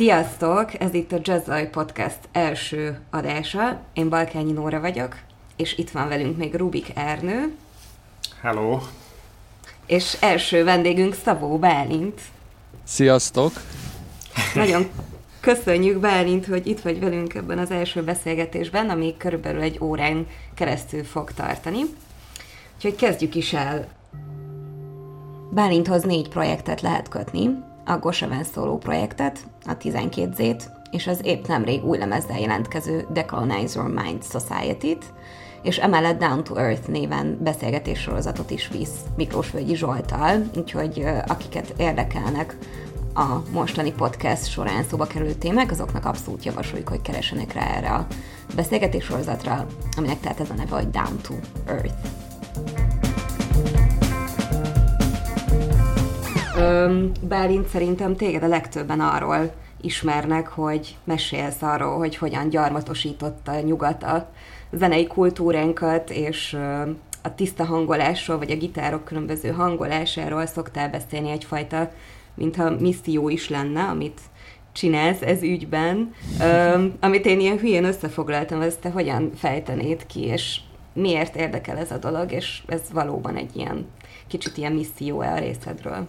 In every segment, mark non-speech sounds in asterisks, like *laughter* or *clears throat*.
Sziasztok! Ez itt a Jazzaj Podcast első adása. Én Balkányi Nóra vagyok, és itt van velünk még Rubik Ernő. Hello! És első vendégünk Szabó Bálint. Sziasztok! Nagyon köszönjük Bálint, hogy itt vagy velünk ebben az első beszélgetésben, ami körülbelül egy órán keresztül fog tartani. Úgyhogy kezdjük is el. Bálinthoz négy projektet lehet kötni, a Goshaven szóló projektet, a 12Z-t, és az épp nemrég új lemezzel jelentkező Decolonize Your Mind Society-t, és emellett Down to Earth néven beszélgetéssorozatot is visz Miklós Völgyi Zsoltal, úgyhogy akiket érdekelnek a mostani podcast során szóba kerülő témák, azoknak abszolút javasoljuk, hogy keresenek rá erre a beszélgetéssorozatra, aminek tehát ez a neve, hogy Down to Earth. Bálint szerintem téged a legtöbben arról ismernek, hogy mesélsz arról, hogy hogyan gyarmatosította nyugat a zenei kultúránkat, és a tiszta hangolásról, vagy a gitárok különböző hangolásáról szoktál beszélni egyfajta, mintha misszió is lenne, amit csinálsz ez ügyben. Amit én ilyen hülyén összefoglaltam, ezt te hogyan fejtenéd ki, és miért érdekel ez a dolog, és ez valóban egy ilyen kicsit ilyen misszió-e a részedről?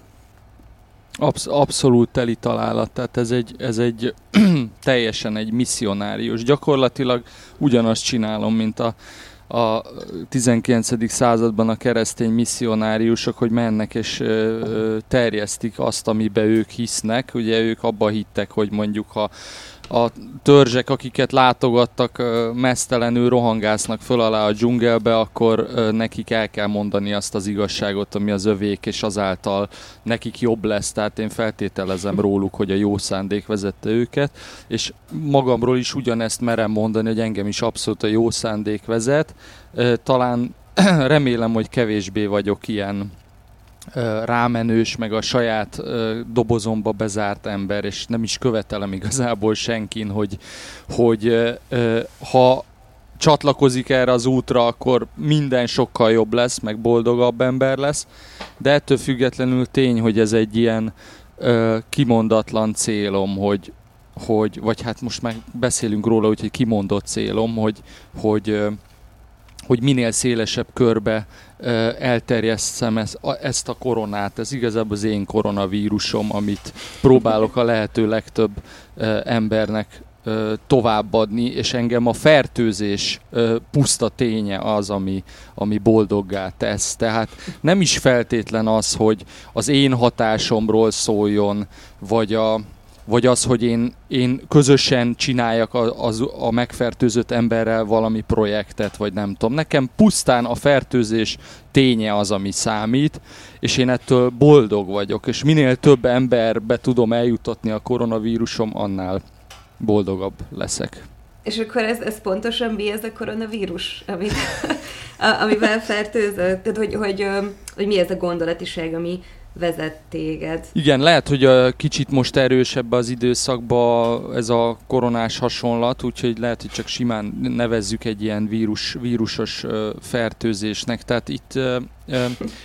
Absz- abszolút teli találat, tehát ez egy, ez egy *clears throat* teljesen egy misszionárius. Gyakorlatilag ugyanazt csinálom, mint a, a 19. században a keresztény misszionáriusok, hogy mennek és terjesztik azt, amiben ők hisznek. Ugye ők abba hittek, hogy mondjuk ha a törzsek, akiket látogattak, mesztelenül rohangásznak föl alá a dzsungelbe, akkor nekik el kell mondani azt az igazságot, ami az övék, és azáltal nekik jobb lesz. Tehát én feltételezem róluk, hogy a jó szándék vezette őket, és magamról is ugyanezt merem mondani, hogy engem is abszolút a jó szándék vezet. Talán *clears throat* remélem, hogy kevésbé vagyok ilyen rámenős, meg a saját dobozomba bezárt ember, és nem is követelem igazából senkin, hogy, hogy ha csatlakozik erre az útra, akkor minden sokkal jobb lesz, meg boldogabb ember lesz, de ettől függetlenül tény, hogy ez egy ilyen kimondatlan célom, hogy, hogy, vagy hát most már beszélünk róla, hogy kimondott célom, hogy, hogy hogy minél szélesebb körbe elterjesszem ezt a koronát. Ez igazából az én koronavírusom, amit próbálok a lehető legtöbb embernek továbbadni, és engem a fertőzés puszta ténye az, ami, ami boldoggá tesz. Tehát nem is feltétlen az, hogy az én hatásomról szóljon, vagy a, vagy az, hogy én, én közösen csináljak a, az, a megfertőzött emberrel valami projektet, vagy nem tudom. Nekem pusztán a fertőzés ténye az, ami számít, és én ettől boldog vagyok, és minél több emberbe tudom eljutatni a koronavírusom, annál boldogabb leszek. És akkor ez, ez pontosan mi ez a koronavírus, amit, *laughs* amivel fertőzött? Tehát, hogy, hogy, hogy mi ez a gondolatiság, ami vezet téged. Igen, lehet, hogy a kicsit most erősebb az időszakban ez a koronás hasonlat, úgyhogy lehet, hogy csak simán nevezzük egy ilyen vírus, vírusos fertőzésnek. Tehát itt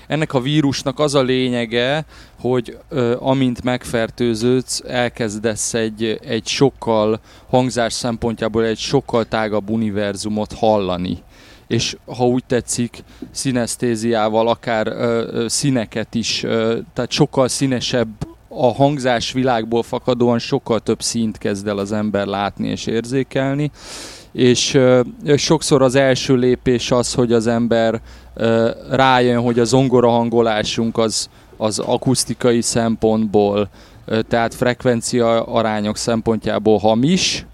ennek a vírusnak az a lényege, hogy amint megfertőződsz, elkezdesz egy, egy sokkal hangzás szempontjából egy sokkal tágabb univerzumot hallani és ha úgy tetszik, szinesztéziával akár ö, színeket is, ö, tehát sokkal színesebb a hangzás világból fakadóan sokkal több színt kezd el az ember látni és érzékelni, és ö, sokszor az első lépés az, hogy az ember ö, rájön, hogy a zongora hangolásunk az, az akusztikai szempontból, ö, tehát frekvencia arányok szempontjából hamis,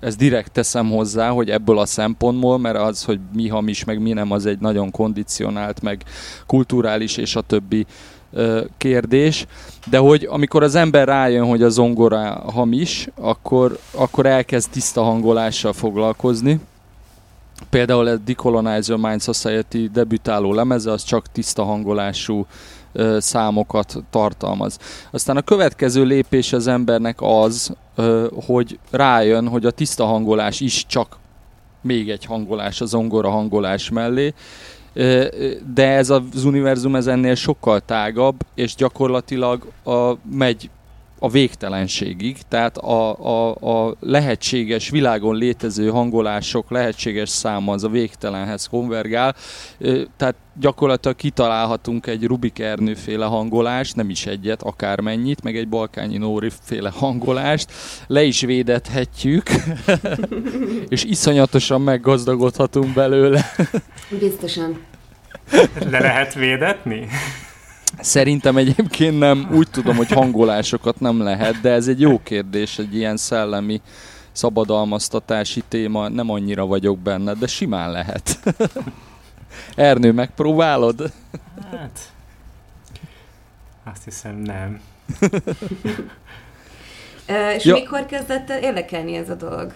ezt direkt teszem hozzá, hogy ebből a szempontból, mert az, hogy mi hamis, meg mi nem, az egy nagyon kondicionált, meg kulturális és a többi kérdés, de hogy amikor az ember rájön, hogy a zongora hamis, akkor, akkor elkezd tiszta hangolással foglalkozni. Például a Decolonizer Mind Society debütáló lemeze, az csak tiszta hangolású számokat tartalmaz. Aztán a következő lépés az embernek az, hogy rájön, hogy a tiszta hangolás is csak még egy hangolás a zongora hangolás mellé, de ez az univerzum ez ennél sokkal tágabb, és gyakorlatilag a, megy a végtelenségig, tehát a, a, a lehetséges világon létező hangolások lehetséges száma az a végtelenhez konvergál, tehát gyakorlatilag kitalálhatunk egy Rubik Ernő féle hangolást, nem is egyet, akármennyit, meg egy Balkányi Nóri féle hangolást, le is védethetjük, *laughs* és iszonyatosan meggazdagodhatunk belőle. Biztosan. Le lehet védetni? Szerintem egyébként nem. Úgy tudom, hogy hangolásokat nem lehet, de ez egy jó kérdés, egy ilyen szellemi szabadalmaztatási téma. Nem annyira vagyok benne, de simán lehet. *laughs* Ernő, megpróbálod? Hát, azt hiszem nem. *laughs* és ja. mikor kezdett érdekelni ez a dolog?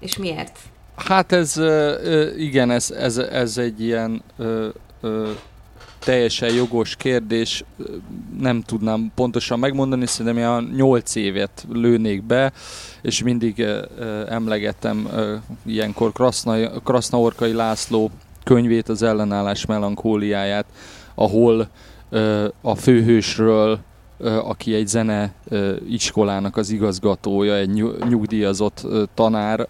És miért? Hát ez, igen, ez, ez, ez egy ilyen teljesen jogos kérdés, nem tudnám pontosan megmondani, szerintem ilyen 8 évet lőnék be, és mindig emlegettem ilyenkor Kraszna, Krasznaorkai László könyvét, az ellenállás melankóliáját, ahol a főhősről, aki egy zene iskolának az igazgatója, egy nyugdíjazott tanár,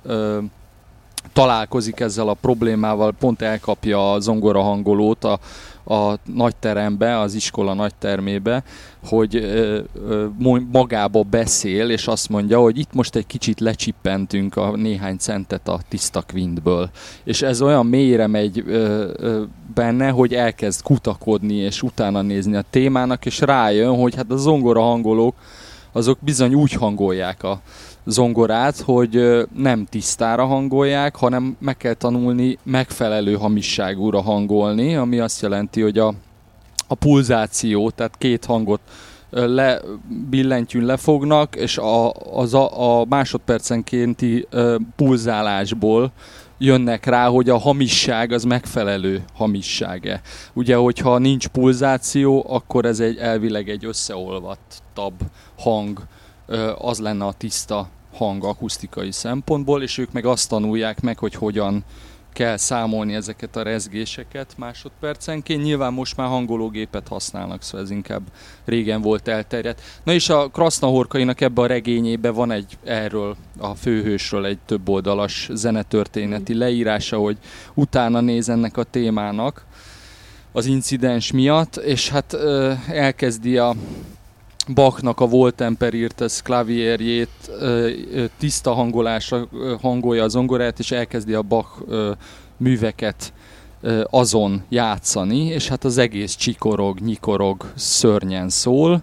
találkozik ezzel a problémával, pont elkapja a zongorahangolót a, a nagyterembe, az iskola nagytermébe, hogy ö, ö, magába beszél, és azt mondja, hogy itt most egy kicsit lecsippentünk a néhány centet a tiszta kvintből. És ez olyan mélyre megy ö, benne, hogy elkezd kutakodni, és utána nézni a témának, és rájön, hogy hát a zongora hangolók azok bizony úgy hangolják a, zongorát, hogy nem tisztára hangolják, hanem meg kell tanulni megfelelő hamisságúra hangolni, ami azt jelenti, hogy a, a pulzáció, tehát két hangot le, billentyűn lefognak, és a, az a, a másodpercenkénti pulzálásból jönnek rá, hogy a hamisság az megfelelő hamissága. Ugye, hogyha nincs pulzáció, akkor ez egy elvileg egy összeolvattabb hang az lenne a tiszta hang akusztikai szempontból, és ők meg azt tanulják meg, hogy hogyan kell számolni ezeket a rezgéseket másodpercenként. Nyilván most már hangológépet használnak, szóval ez inkább régen volt elterjedt. Na és a Krasznahorkainak ebbe a regényébe van egy erről a főhősről egy több oldalas zenetörténeti leírása, hogy utána néz ennek a témának az incidens miatt, és hát elkezdi a Bachnak a Voltemper írtes klavierjét tiszta hangolásra hangolja a zongorát, és elkezdi a Bach műveket azon játszani, és hát az egész csikorog, nyikorog, szörnyen szól,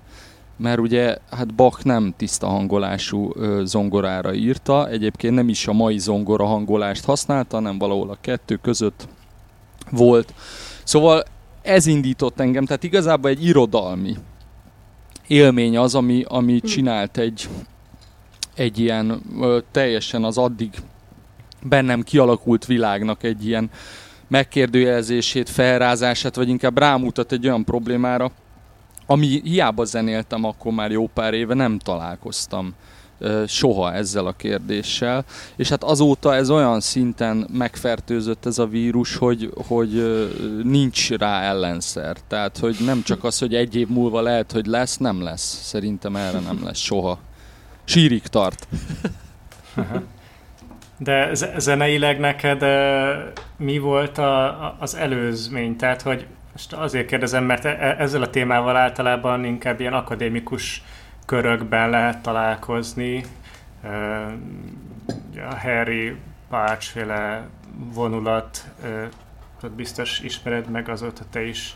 mert ugye hát Bach nem tiszta hangolású zongorára írta, egyébként nem is a mai zongora hangolást használta, hanem valahol a kettő között volt. Szóval ez indított engem, tehát igazából egy irodalmi élmény az, ami, ami hm. csinált egy, egy ilyen ö, teljesen az addig bennem kialakult világnak egy ilyen megkérdőjelezését, felrázását, vagy inkább rámutat egy olyan problémára, ami hiába zenéltem akkor már jó pár éve, nem találkoztam soha ezzel a kérdéssel, és hát azóta ez olyan szinten megfertőzött ez a vírus, hogy, hogy nincs rá ellenszer. Tehát, hogy nem csak az, hogy egy év múlva lehet, hogy lesz, nem lesz. Szerintem erre nem lesz soha. Sírik tart. *laughs* De zeneileg neked mi volt a, az előzmény? Tehát, hogy most azért kérdezem, mert e, e, ezzel a témával általában inkább ilyen akadémikus körökben lehet találkozni. A Harry Pácsféle vonulat, biztos ismered meg, azóta te is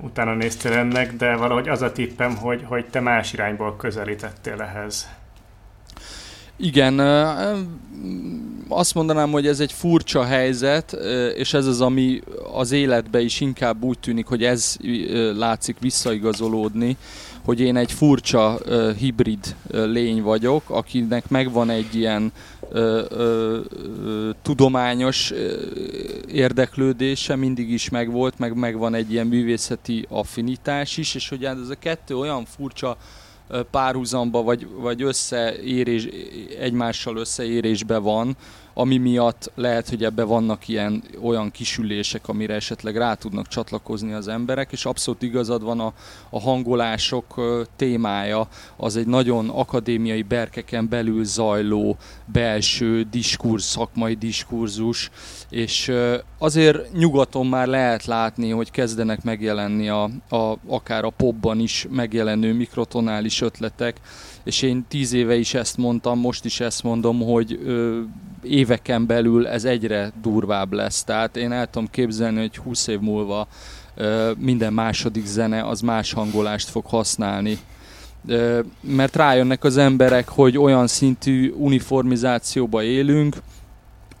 utána néztél ennek, de valahogy az a tippem, hogy, hogy te más irányból közelítettél ehhez. Igen, azt mondanám, hogy ez egy furcsa helyzet, és ez az, ami az életbe is inkább úgy tűnik, hogy ez látszik visszaigazolódni, hogy én egy furcsa hibrid lény vagyok, akinek megvan egy ilyen tudományos érdeklődése, mindig is megvolt, meg megvan egy ilyen művészeti affinitás is, és hogy ez a kettő olyan furcsa párhuzamba vagy, vagy összeérés, egymással összeérésbe van, ami miatt lehet, hogy ebbe vannak ilyen olyan kisülések, amire esetleg rá tudnak csatlakozni az emberek, és abszolút igazad van a, a hangolások témája, az egy nagyon akadémiai berkeken belül zajló belső diskurz, szakmai diskurzus, és azért nyugaton már lehet látni, hogy kezdenek megjelenni a, a, akár a popban is megjelenő mikrotonális ötletek, és én tíz éve is ezt mondtam, most is ezt mondom, hogy ö, éveken belül ez egyre durvább lesz. Tehát én el tudom képzelni, hogy 20 év múlva ö, minden második zene az más hangolást fog használni. Ö, mert rájönnek az emberek, hogy olyan szintű uniformizációba élünk,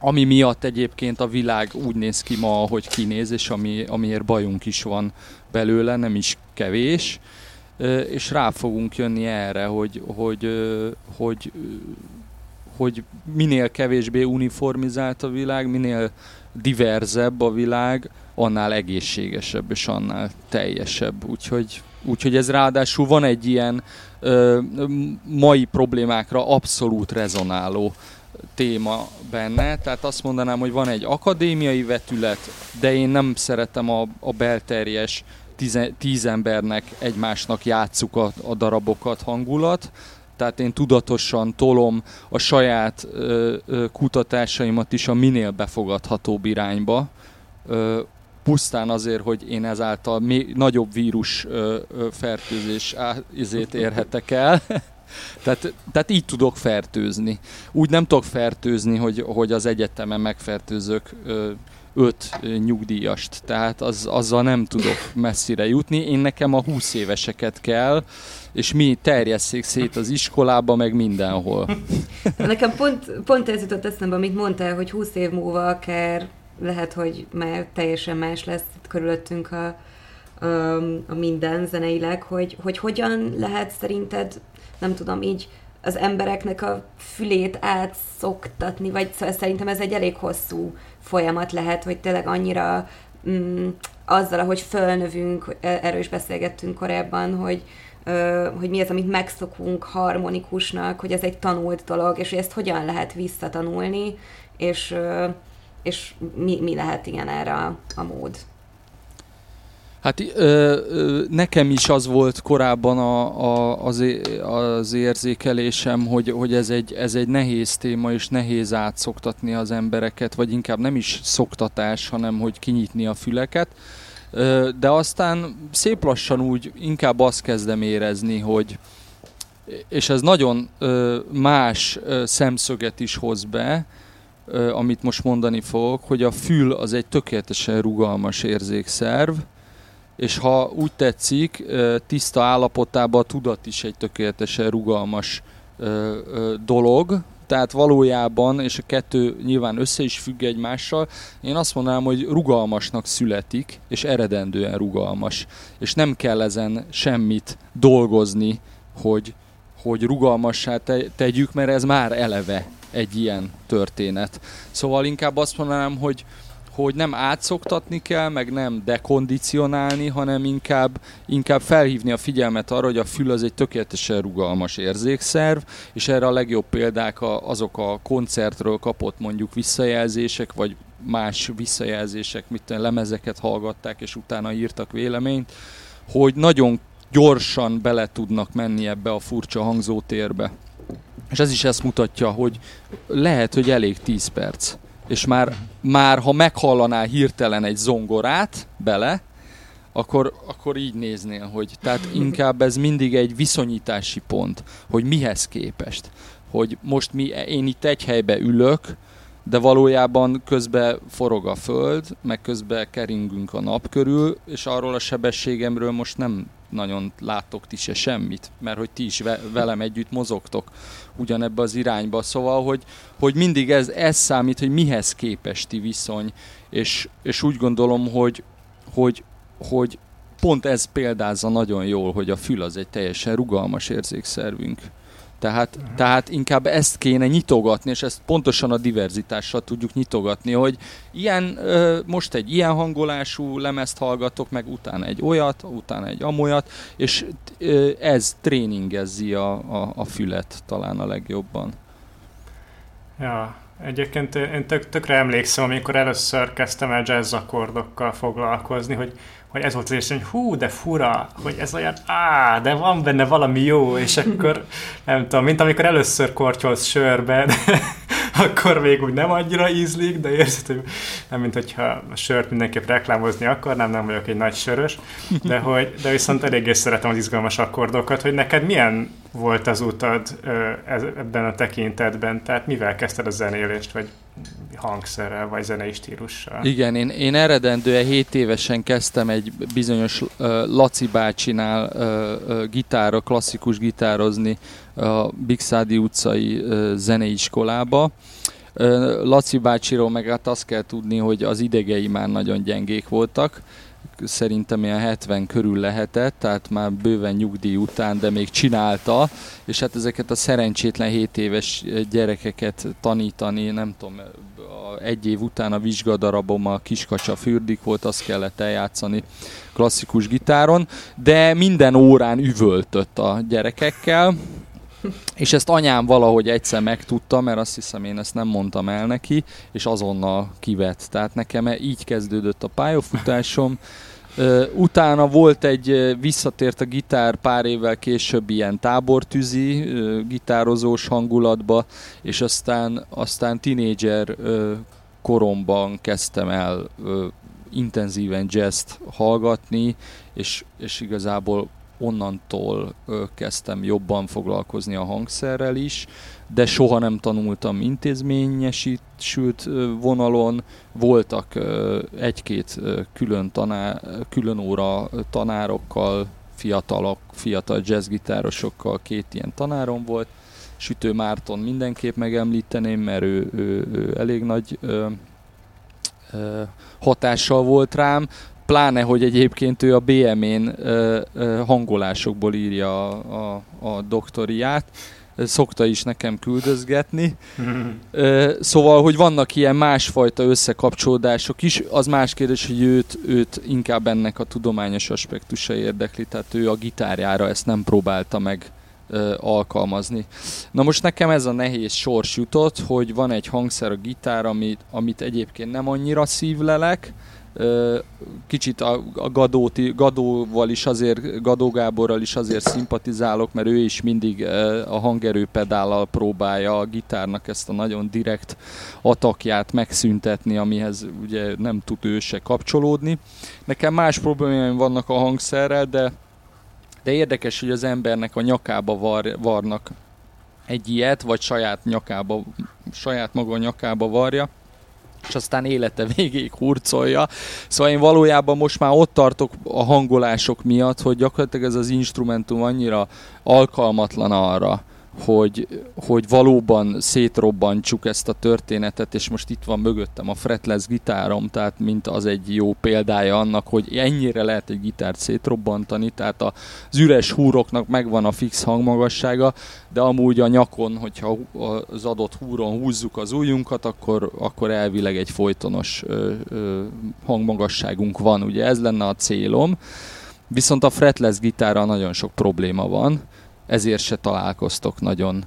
ami miatt egyébként a világ úgy néz ki ma, ahogy kinéz, és ami, amiért bajunk is van belőle, nem is kevés és rá fogunk jönni erre, hogy, hogy, hogy, hogy minél kevésbé uniformizált a világ, minél diverzebb a világ, annál egészségesebb és annál teljesebb. Úgyhogy, úgyhogy ez ráadásul van egy ilyen ö, mai problémákra abszolút rezonáló téma benne, tehát azt mondanám, hogy van egy akadémiai vetület, de én nem szeretem a, a belterjes tíze, tíz embernek egymásnak játsszuk a, a darabokat hangulat, tehát én tudatosan tolom a saját ö, ö, kutatásaimat is a minél befogadhatóbb irányba, ö, pusztán azért, hogy én ezáltal még nagyobb vírus ö, ö, fertőzés izét érhetek el. *laughs* tehát, tehát így tudok fertőzni. Úgy nem tudok fertőzni, hogy, hogy az egyetemen megfertőzök ö, öt nyugdíjast, tehát az, azzal nem tudok *laughs* messzire jutni. Én nekem a 20 éveseket kell, és mi terjesszék szét az iskolába, meg mindenhol. *laughs* Nekem pont, pont ez jutott eszembe, amit mondtál, hogy 20 év múlva akár lehet, hogy már teljesen más lesz körülöttünk a, a, a minden zeneileg, hogy, hogy hogyan lehet szerinted, nem tudom, így az embereknek a fülét átszoktatni, vagy szerintem ez egy elég hosszú folyamat lehet, hogy tényleg annyira mm, azzal, ahogy fölnövünk, e, erről is beszélgettünk korábban, hogy, hogy mi az, amit megszokunk harmonikusnak, hogy ez egy tanult dolog, és hogy ezt hogyan lehet visszatanulni, és, és mi, mi lehet ilyen erre a, a mód. Hát ö, ö, nekem is az volt korábban a, a, az, az érzékelésem, hogy, hogy ez, egy, ez egy nehéz téma, és nehéz átszoktatni az embereket, vagy inkább nem is szoktatás, hanem hogy kinyitni a füleket. Ö, de aztán szép lassan úgy inkább azt kezdem érezni, hogy és ez nagyon ö, más ö, szemszöget is hoz be, amit most mondani fogok, hogy a fül az egy tökéletesen rugalmas érzékszerv, és ha úgy tetszik, tiszta állapotában a tudat is egy tökéletesen rugalmas dolog, tehát valójában, és a kettő nyilván össze is függ egymással, én azt mondanám, hogy rugalmasnak születik, és eredendően rugalmas. És nem kell ezen semmit dolgozni, hogy, hogy rugalmassá tegyük, mert ez már eleve egy ilyen történet. Szóval inkább azt mondanám, hogy, hogy nem átszoktatni kell, meg nem dekondicionálni, hanem inkább, inkább felhívni a figyelmet arra, hogy a fül az egy tökéletesen rugalmas érzékszerv, és erre a legjobb példák azok a koncertről kapott mondjuk visszajelzések, vagy más visszajelzések, mit lemezeket hallgatták, és utána írtak véleményt, hogy nagyon gyorsan bele tudnak menni ebbe a furcsa hangzótérbe. És ez is ezt mutatja, hogy lehet, hogy elég 10 perc és már, már ha meghallanál hirtelen egy zongorát bele, akkor, akkor így néznél, hogy tehát inkább ez mindig egy viszonyítási pont, hogy mihez képest. Hogy most mi, én itt egy helybe ülök, de valójában közben forog a föld, meg közben keringünk a nap körül, és arról a sebességemről most nem nagyon láttok ti se semmit, mert hogy ti is velem együtt mozogtok ugyanebbe az irányba. Szóval, hogy, hogy mindig ez, ez számít, hogy mihez képesti viszony, és, és úgy gondolom, hogy, hogy, hogy pont ez példázza nagyon jól, hogy a fül az egy teljesen rugalmas érzékszervünk. Tehát, tehát inkább ezt kéne nyitogatni, és ezt pontosan a diverzitással tudjuk nyitogatni, hogy ilyen, most egy ilyen hangolású lemezt hallgatok, meg utána egy olyat, utána egy amolyat, és ez tréningezzi a, a, a fület talán a legjobban. Ja, Egyébként én tök, tökre emlékszem, amikor először kezdtem el jazz akkordokkal foglalkozni, hogy, hogy ez volt az érzés, hogy hú, de fura, hogy ez olyan, á, de van benne valami jó, és akkor nem tudom, mint amikor először kortyolsz sörbe, de akkor még úgy nem annyira ízlik, de érzed, hogy nem, mint hogyha a sört mindenképp reklámozni akarnám, nem vagyok egy nagy sörös, de, hogy, de viszont eléggé szeretem az izgalmas akkordokat, hogy neked milyen volt az utad ebben a tekintetben, tehát mivel kezdted a zenélést, vagy hangszerrel, vagy zenei stílussal? Igen, én, én eredendően 7 évesen kezdtem egy bizonyos uh, Laci bácsinál uh, uh, gitára, klasszikus gitározni a Bigszádi utcai zeneiskolába. Laci bácsiról meg hát azt kell tudni, hogy az idegei már nagyon gyengék voltak, szerintem ilyen 70 körül lehetett, tehát már bőven nyugdíj után, de még csinálta, és hát ezeket a szerencsétlen 7 éves gyerekeket tanítani, nem tudom, egy év után a vizsgadarabom a kiskacsa fürdik volt, azt kellett eljátszani klasszikus gitáron, de minden órán üvöltött a gyerekekkel, és ezt anyám valahogy egyszer megtudta, mert azt hiszem én ezt nem mondtam el neki, és azonnal kivett. Tehát nekem így kezdődött a pályafutásom. Utána volt egy, visszatért a gitár pár évvel később ilyen tábortűzi, gitározós hangulatba, és aztán, aztán tinédzser koromban kezdtem el intenzíven jazzt hallgatni, és, és igazából onnantól kezdtem jobban foglalkozni a hangszerrel is, de soha nem tanultam intézményesült vonalon. Voltak egy-két külön, tanár, külön óra tanárokkal, fiatalok, fiatal jazzgitárosokkal két ilyen tanárom volt. Sütő Márton mindenképp megemlíteném, mert ő, ő, ő elég nagy ö, ö, hatással volt rám pláne, hogy egyébként ő a BM-én hangolásokból írja a, a, a doktoriát, szokta is nekem küldözgetni. szóval, hogy vannak ilyen másfajta összekapcsolódások is, az más kérdés, hogy őt, őt inkább ennek a tudományos aspektusa érdekli, tehát ő a gitárjára ezt nem próbálta meg alkalmazni. Na most nekem ez a nehéz sors jutott, hogy van egy hangszer a gitár, amit, amit egyébként nem annyira szívlelek, kicsit a, a Gadóti, Gadóval is azért, Gadó Gáborral is azért szimpatizálok, mert ő is mindig a hangerőpedállal próbálja a gitárnak ezt a nagyon direkt atakját megszüntetni, amihez ugye nem tud ő se kapcsolódni. Nekem más problémáim vannak a hangszerrel, de, de érdekes, hogy az embernek a nyakába var, varnak egy ilyet, vagy saját nyakába, saját maga nyakába varja és aztán élete végéig hurcolja. Szóval én valójában most már ott tartok a hangolások miatt, hogy gyakorlatilag ez az instrumentum annyira alkalmatlan arra, hogy, hogy valóban szétrobbantsuk ezt a történetet, és most itt van mögöttem a fretless gitárom, tehát mint az egy jó példája annak, hogy ennyire lehet egy gitárt szétrobbantani, tehát az üres húroknak megvan a fix hangmagassága, de amúgy a nyakon, hogyha az adott húron húzzuk az ujjunkat, akkor, akkor elvileg egy folytonos ö, ö, hangmagasságunk van, ugye ez lenne a célom. Viszont a fretless gitárral nagyon sok probléma van, ezért se találkoztok nagyon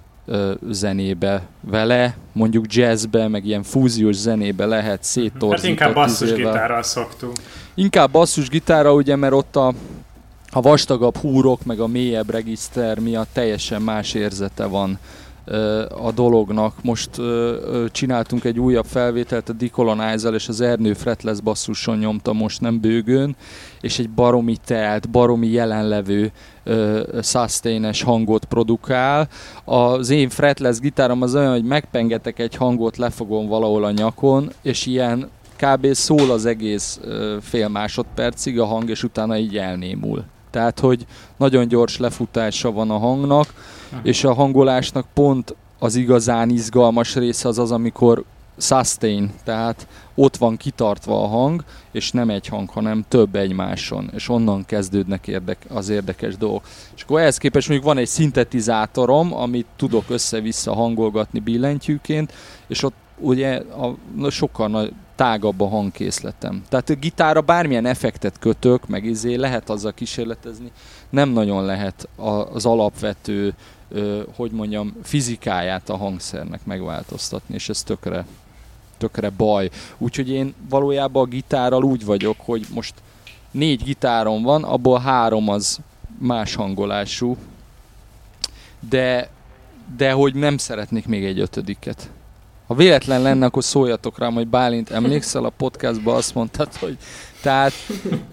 zenébe vele, mondjuk jazzbe, meg ilyen fúziós zenébe lehet széttorzított. Hát inkább basszusgitárral szoktunk. Inkább basszusgitára, ugye, mert ott a, a vastagabb húrok, meg a mélyebb regiszter miatt teljesen más érzete van a dolognak. Most csináltunk egy újabb felvételt a decolonize és az Ernő fretless basszuson nyomta most nem bőgőn, és egy baromi telt, baromi jelenlevő sustain hangot produkál. Az én fretless gitárom az olyan, hogy megpengetek egy hangot, lefogom valahol a nyakon, és ilyen kb. szól az egész fél másodpercig a hang, és utána így elnémul. Tehát, hogy nagyon gyors lefutása van a hangnak, Aha. és a hangolásnak pont az igazán izgalmas része az az, amikor sustain, tehát ott van kitartva a hang, és nem egy hang, hanem több egymáson, és onnan kezdődnek érdek, az érdekes dolgok. És akkor ehhez képest mondjuk van egy szintetizátorom, amit tudok össze-vissza hangolgatni billentyűként, és ott ugye a, sokkal nagy, tágabb a hangkészletem. Tehát a gitára bármilyen effektet kötök, meg izé lehet azzal kísérletezni, nem nagyon lehet az alapvető hogy mondjam, fizikáját a hangszernek megváltoztatni, és ez tökre, tökre baj. Úgyhogy én valójában a gitárral úgy vagyok, hogy most négy gitárom van, abból három az más hangolású, de, de hogy nem szeretnék még egy ötödiket. Ha véletlen lenne, akkor szóljatok rám, hogy Bálint, emlékszel a podcastban azt mondtad, hogy tehát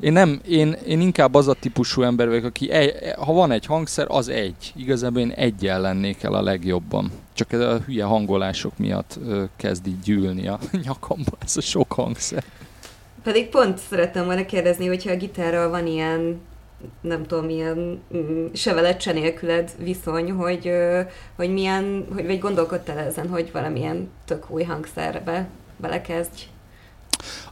én nem, én, én inkább az a típusú ember vagyok, aki egy, ha van egy hangszer, az egy. Igazából én egyel lennék el a legjobban. Csak ez a hülye hangolások miatt ö, kezd így gyűlni a *laughs* nyakamba ez a sok hangszer. Pedig pont szerettem volna kérdezni, hogyha a gitárral van ilyen nem tudom, milyen mm, se nélküled viszony, hogy, hogy milyen, hogy vagy gondolkodtál ezen, hogy valamilyen tök új hangszerbe belekezdj?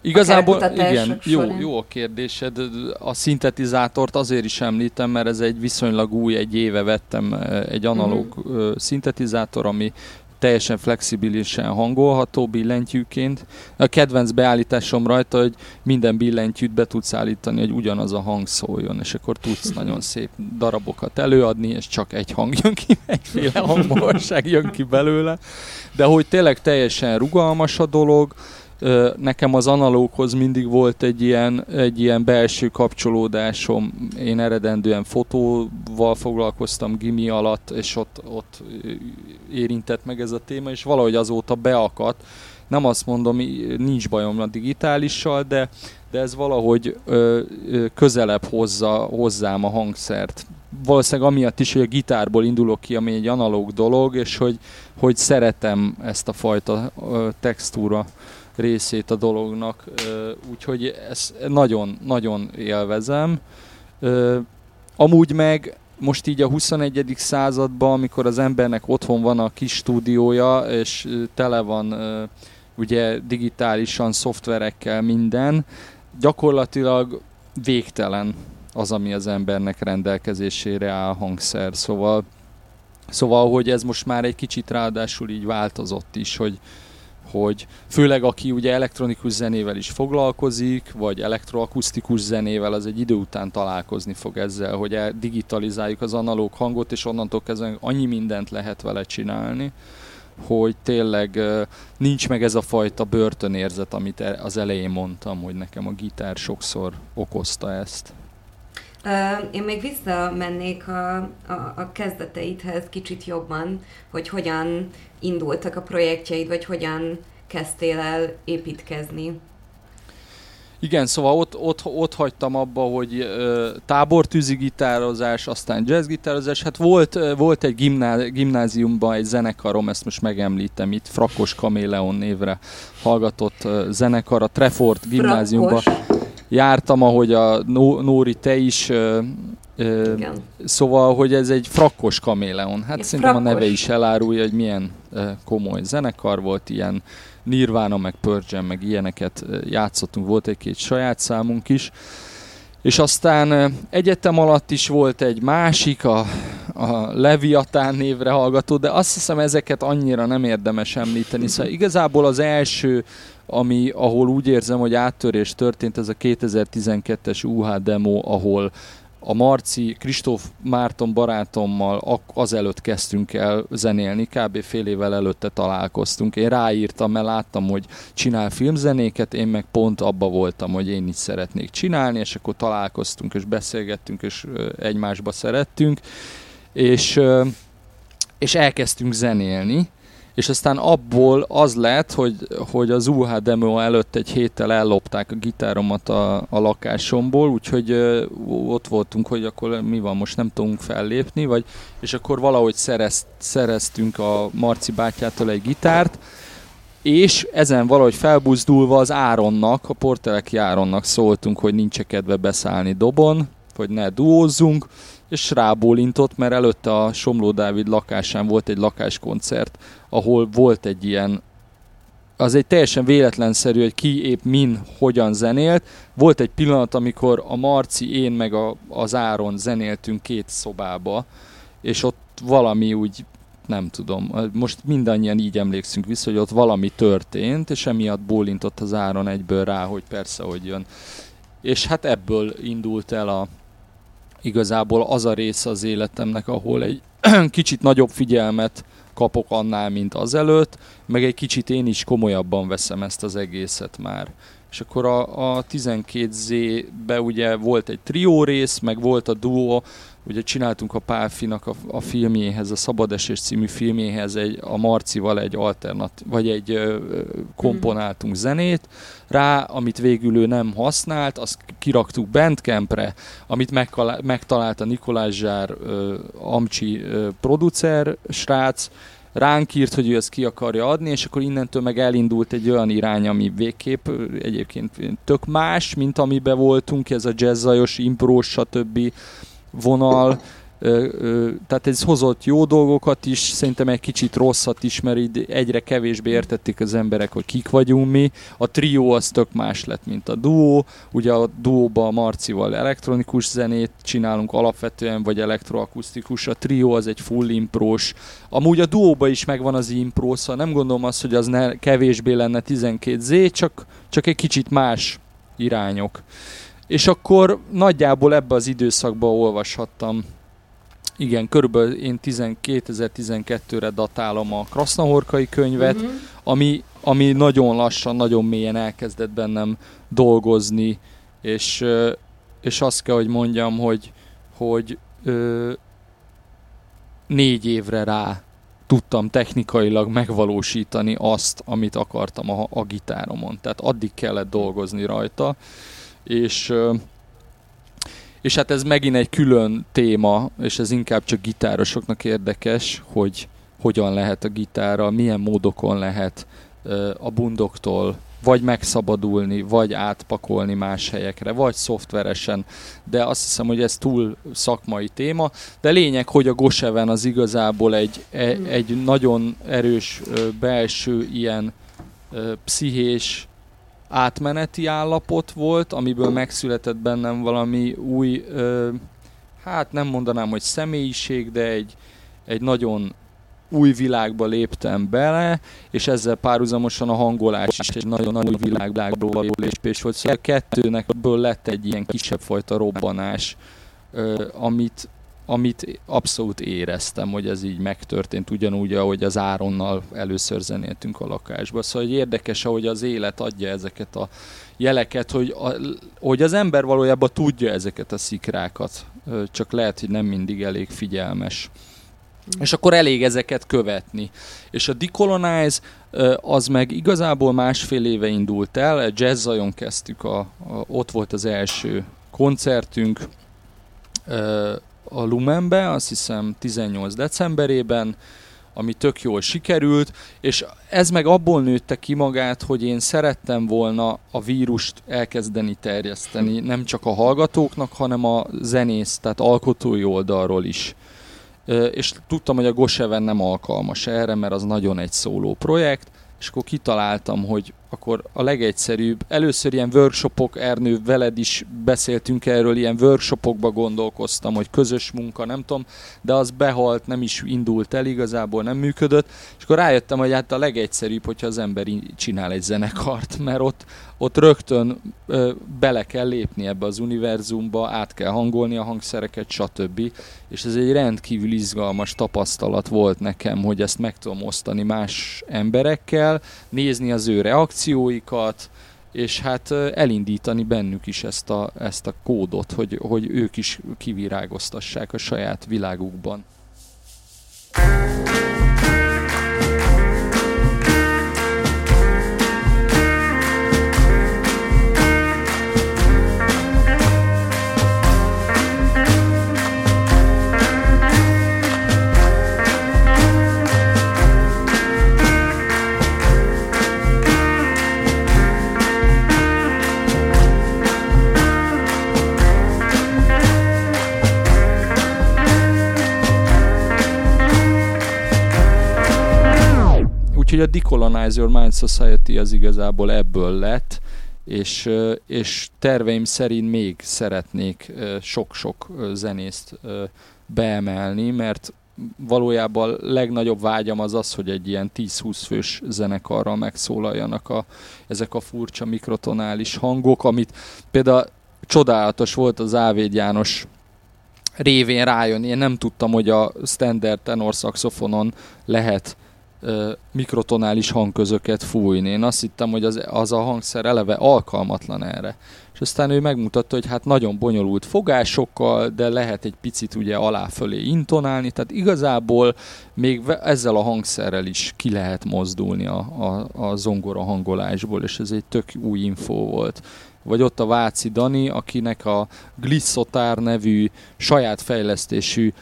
Igazából igen, jó, jó a kérdésed. A szintetizátort azért is említem, mert ez egy viszonylag új, egy éve vettem egy analóg uh-huh. szintetizátor, ami teljesen flexibilisen hangolható billentyűként. A kedvenc beállításom rajta, hogy minden billentyűt be tudsz állítani, hogy ugyanaz a hang szóljon, és akkor tudsz *laughs* nagyon szép darabokat előadni, és csak egy hang jön ki, egyféle hangmagasság jön ki belőle. De hogy tényleg teljesen rugalmas a dolog, Nekem az analóghoz mindig volt egy ilyen, egy ilyen belső kapcsolódásom. Én eredendően fotóval foglalkoztam gimi alatt, és ott, ott érintett meg ez a téma, és valahogy azóta beakadt. Nem azt mondom, nincs bajom a digitálissal, de, de ez valahogy ö, ö, közelebb hozza hozzám a hangszert. Valószínűleg amiatt is, hogy a gitárból indulok ki, ami egy analóg dolog, és hogy, hogy szeretem ezt a fajta ö, textúra részét a dolognak, úgyhogy ezt nagyon-nagyon élvezem. Amúgy meg most így a 21. században, amikor az embernek otthon van a kis stúdiója, és tele van ugye digitálisan, szoftverekkel minden, gyakorlatilag végtelen az, ami az embernek rendelkezésére áll hangszer. Szóval, szóval, hogy ez most már egy kicsit ráadásul így változott is, hogy, hogy főleg aki ugye elektronikus zenével is foglalkozik, vagy elektroakusztikus zenével, az egy idő után találkozni fog ezzel, hogy digitalizáljuk az analóg hangot, és onnantól kezdve annyi mindent lehet vele csinálni, hogy tényleg nincs meg ez a fajta börtönérzet, amit e- az elején mondtam, hogy nekem a gitár sokszor okozta ezt. Én még visszamennék a, a, a kezdeteidhez kicsit jobban, hogy hogyan indultak a projektjeid, vagy hogyan kezdtél el építkezni. Igen, szóval ott, ott, ott hagytam abba, hogy ö, tábortűzi gitározás, aztán jazzgitározás. Hát volt, volt egy gimná, gimnáziumban egy zenekarom, ezt most megemlítem itt, Frakos Kaméleon névre hallgatott ö, zenekar, a Trefort gimnáziumban. Frakos jártam, ahogy a Nóri te is, Igen. szóval, hogy ez egy frakkos kaméleon. Hát egy szerintem frakkos. a neve is elárulja, hogy milyen komoly zenekar volt, ilyen Nirvana, meg Pearl meg ilyeneket játszottunk, volt egy-két saját számunk is. És aztán egyetem alatt is volt egy másik, a, a Leviatán névre hallgató, de azt hiszem ezeket annyira nem érdemes említeni. Szóval igazából az első ami, ahol úgy érzem, hogy áttörés történt, ez a 2012-es UH demo, ahol a Marci, Kristóf Márton barátommal azelőtt kezdtünk el zenélni, kb. fél évvel előtte találkoztunk. Én ráírtam, mert láttam, hogy csinál filmzenéket, én meg pont abba voltam, hogy én is szeretnék csinálni, és akkor találkoztunk, és beszélgettünk, és egymásba szerettünk, és, és elkezdtünk zenélni, és aztán abból az lett, hogy, hogy az UH demo előtt egy héttel ellopták a gitáromat a, a lakásomból, úgyhogy ö, ott voltunk, hogy akkor mi van, most nem tudunk fellépni, vagy, és akkor valahogy szerezt, szereztünk a Marci bátyától egy gitárt, és ezen valahogy felbuzdulva az Áronnak, a Porteleki Áronnak szóltunk, hogy nincs kedve beszállni dobon, hogy ne duózzunk, és rábólintott, mert előtte a Somló Dávid lakásán volt egy lakáskoncert, ahol volt egy ilyen az egy teljesen véletlenszerű, hogy ki épp min hogyan zenélt. Volt egy pillanat, amikor a Marci, én meg a, az Áron zenéltünk két szobába, és ott valami úgy, nem tudom, most mindannyian így emlékszünk vissza, hogy ott valami történt, és emiatt bólintott az Áron egyből rá, hogy persze, hogy jön. És hát ebből indult el a, igazából az a része az életemnek, ahol egy *clears throat* kicsit nagyobb figyelmet kapok annál, mint azelőtt, meg egy kicsit én is komolyabban veszem ezt az egészet már. És akkor a, a 12Z-be ugye volt egy trió rész, meg volt a duo, ugye csináltunk a Pálfinak a, a filmjéhez, a Szabadesés című filmjéhez egy, a Marcival egy alternat, vagy egy ö, komponáltunk zenét. Rá, amit végül ő nem használt, azt kiraktuk Bandcampre, amit megtalálta megtalált a Nikolás Zsár ö, Amcsi ö, producer srác, ránk írt, hogy ő ezt ki akarja adni, és akkor innentől meg elindult egy olyan irány, ami végképp egyébként tök más, mint amiben voltunk, ez a jazzzajos, imprós, stb. Vonal, tehát ez hozott jó dolgokat is, szerintem egy kicsit rosszat is, mert így egyre kevésbé értették az emberek, hogy kik vagyunk mi. A trió az tök más lett, mint a duó. Ugye a duóba a Marcival elektronikus zenét csinálunk alapvetően, vagy elektroakusztikus. A trió az egy full imprós. Amúgy a duóba is megvan az impro, szóval nem gondolom azt, hogy az ne, kevésbé lenne 12Z, csak, csak egy kicsit más irányok. És akkor nagyjából ebbe az időszakban olvashattam igen, körülbelül én 2012-re datálom a Krasznahorkai könyvet, uh-huh. ami, ami nagyon lassan, nagyon mélyen elkezdett bennem dolgozni, és, és azt kell, hogy mondjam, hogy, hogy ö, négy évre rá tudtam technikailag megvalósítani azt, amit akartam a, a gitáromon. Tehát addig kellett dolgozni rajta, és és hát ez megint egy külön téma, és ez inkább csak gitárosoknak érdekes, hogy hogyan lehet a gitárral, milyen módokon lehet a bundoktól vagy megszabadulni, vagy átpakolni más helyekre, vagy szoftveresen, de azt hiszem, hogy ez túl szakmai téma, de lényeg, hogy a Goseven az igazából egy, e, egy nagyon erős belső ilyen pszichés átmeneti állapot volt, amiből megszületett bennem valami új, ö, hát nem mondanám, hogy személyiség, de egy, egy nagyon új világba léptem bele, és ezzel párhuzamosan a hangolás is egy nagyon nagy világból való lépés volt. Szóval a kettőnek lett egy ilyen kisebb fajta robbanás, ö, amit, amit abszolút éreztem, hogy ez így megtörtént, ugyanúgy, ahogy az Áronnal először zenéltünk a lakásba. Szóval hogy érdekes, ahogy az élet adja ezeket a jeleket, hogy, a, hogy az ember valójában tudja ezeket a szikrákat, csak lehet, hogy nem mindig elég figyelmes. És akkor elég ezeket követni. És a Decolonize az meg igazából másfél éve indult el, jazzajon kezdtük, a, a, ott volt az első koncertünk, a Lumenbe, azt hiszem 18 decemberében, ami tök jól sikerült, és ez meg abból nőtte ki magát, hogy én szerettem volna a vírust elkezdeni terjeszteni, nem csak a hallgatóknak, hanem a zenész, tehát alkotói oldalról is. És tudtam, hogy a Goseven nem alkalmas erre, mert az nagyon egy szóló projekt, és akkor kitaláltam, hogy akkor a legegyszerűbb, először ilyen workshopok, Ernő, veled is beszéltünk erről, ilyen workshopokba gondolkoztam, hogy közös munka, nem tudom, de az behalt, nem is indult el, igazából nem működött, és akkor rájöttem, hogy hát a legegyszerűbb, hogyha az ember csinál egy zenekart, mert ott, ott rögtön ö, bele kell lépni ebbe az univerzumba, át kell hangolni a hangszereket, stb. És ez egy rendkívül izgalmas tapasztalat volt nekem, hogy ezt meg tudom osztani más emberekkel, nézni az ő reakcióikat, és hát elindítani bennük is ezt a, ezt a kódot, hogy, hogy ők is kivirágoztassák a saját világukban. Úgyhogy a Decolonize Your Mind Society az igazából ebből lett, és, és terveim szerint még szeretnék sok-sok zenészt beemelni, mert valójában legnagyobb vágyam az az, hogy egy ilyen 10-20 fős zenekarral megszólaljanak a, ezek a furcsa mikrotonális hangok, amit például csodálatos volt az Ávéd János révén rájön. Én nem tudtam, hogy a standard tenor szaxofonon lehet mikrotonális hangközöket fújni. Én azt hittem, hogy az, az a hangszer eleve alkalmatlan erre. És aztán ő megmutatta, hogy hát nagyon bonyolult fogásokkal, de lehet egy picit ugye alá-fölé intonálni, tehát igazából még ezzel a hangszerrel is ki lehet mozdulni a, a, a zongora hangolásból, és ez egy tök új info volt vagy ott a Váci Dani, akinek a Glissotár nevű saját fejlesztésű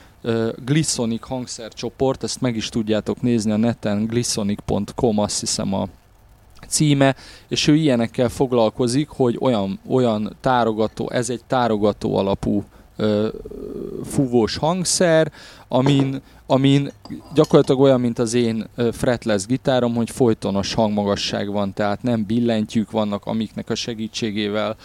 Glissonic hangszercsoport, ezt meg is tudjátok nézni a neten, glissonic.com azt hiszem a címe, és ő ilyenekkel foglalkozik, hogy olyan, olyan tárogató, ez egy tárogató alapú ö, fúvós hangszer, amin, amin gyakorlatilag olyan, mint az én fretless gitárom, hogy folytonos hangmagasság van, tehát nem billentyűk vannak, amiknek a segítségével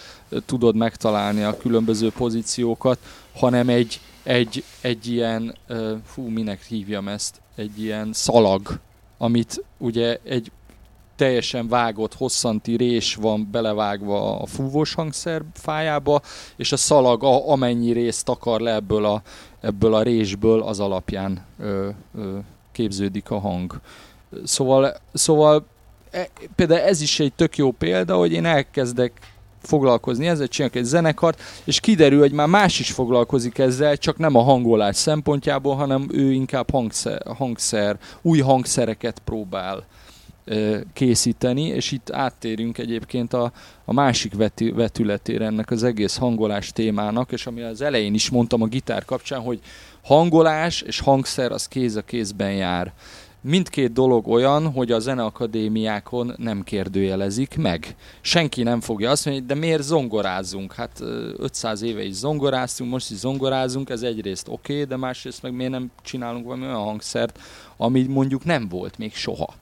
tudod megtalálni a különböző pozíciókat, hanem egy, egy, egy ilyen, fú, minek hívjam ezt, egy ilyen szalag, amit ugye egy teljesen vágott, hosszanti rés van belevágva a fúvós hangszer fájába, és a szalag, a, amennyi részt akar le ebből a, ebből a résből, az alapján ö, ö, képződik a hang. Szóval, szóval e, például ez is egy tök jó példa, hogy én elkezdek foglalkozni ezzel, csinálok egy zenekart, és kiderül, hogy már más is foglalkozik ezzel, csak nem a hangolás szempontjából, hanem ő inkább hangszer, hangszer új hangszereket próbál készíteni, és itt áttérünk egyébként a, a másik vetü, vetületére ennek az egész hangolás témának, és ami az elején is mondtam a gitár kapcsán, hogy hangolás és hangszer az kéz a kézben jár. Mindkét dolog olyan, hogy a zeneakadémiákon nem kérdőjelezik meg. Senki nem fogja azt mondani, de miért zongorázunk? Hát 500 éve is zongoráztunk, most is zongorázunk, ez egyrészt oké, okay, de másrészt meg miért nem csinálunk valami olyan hangszert, ami mondjuk nem volt még soha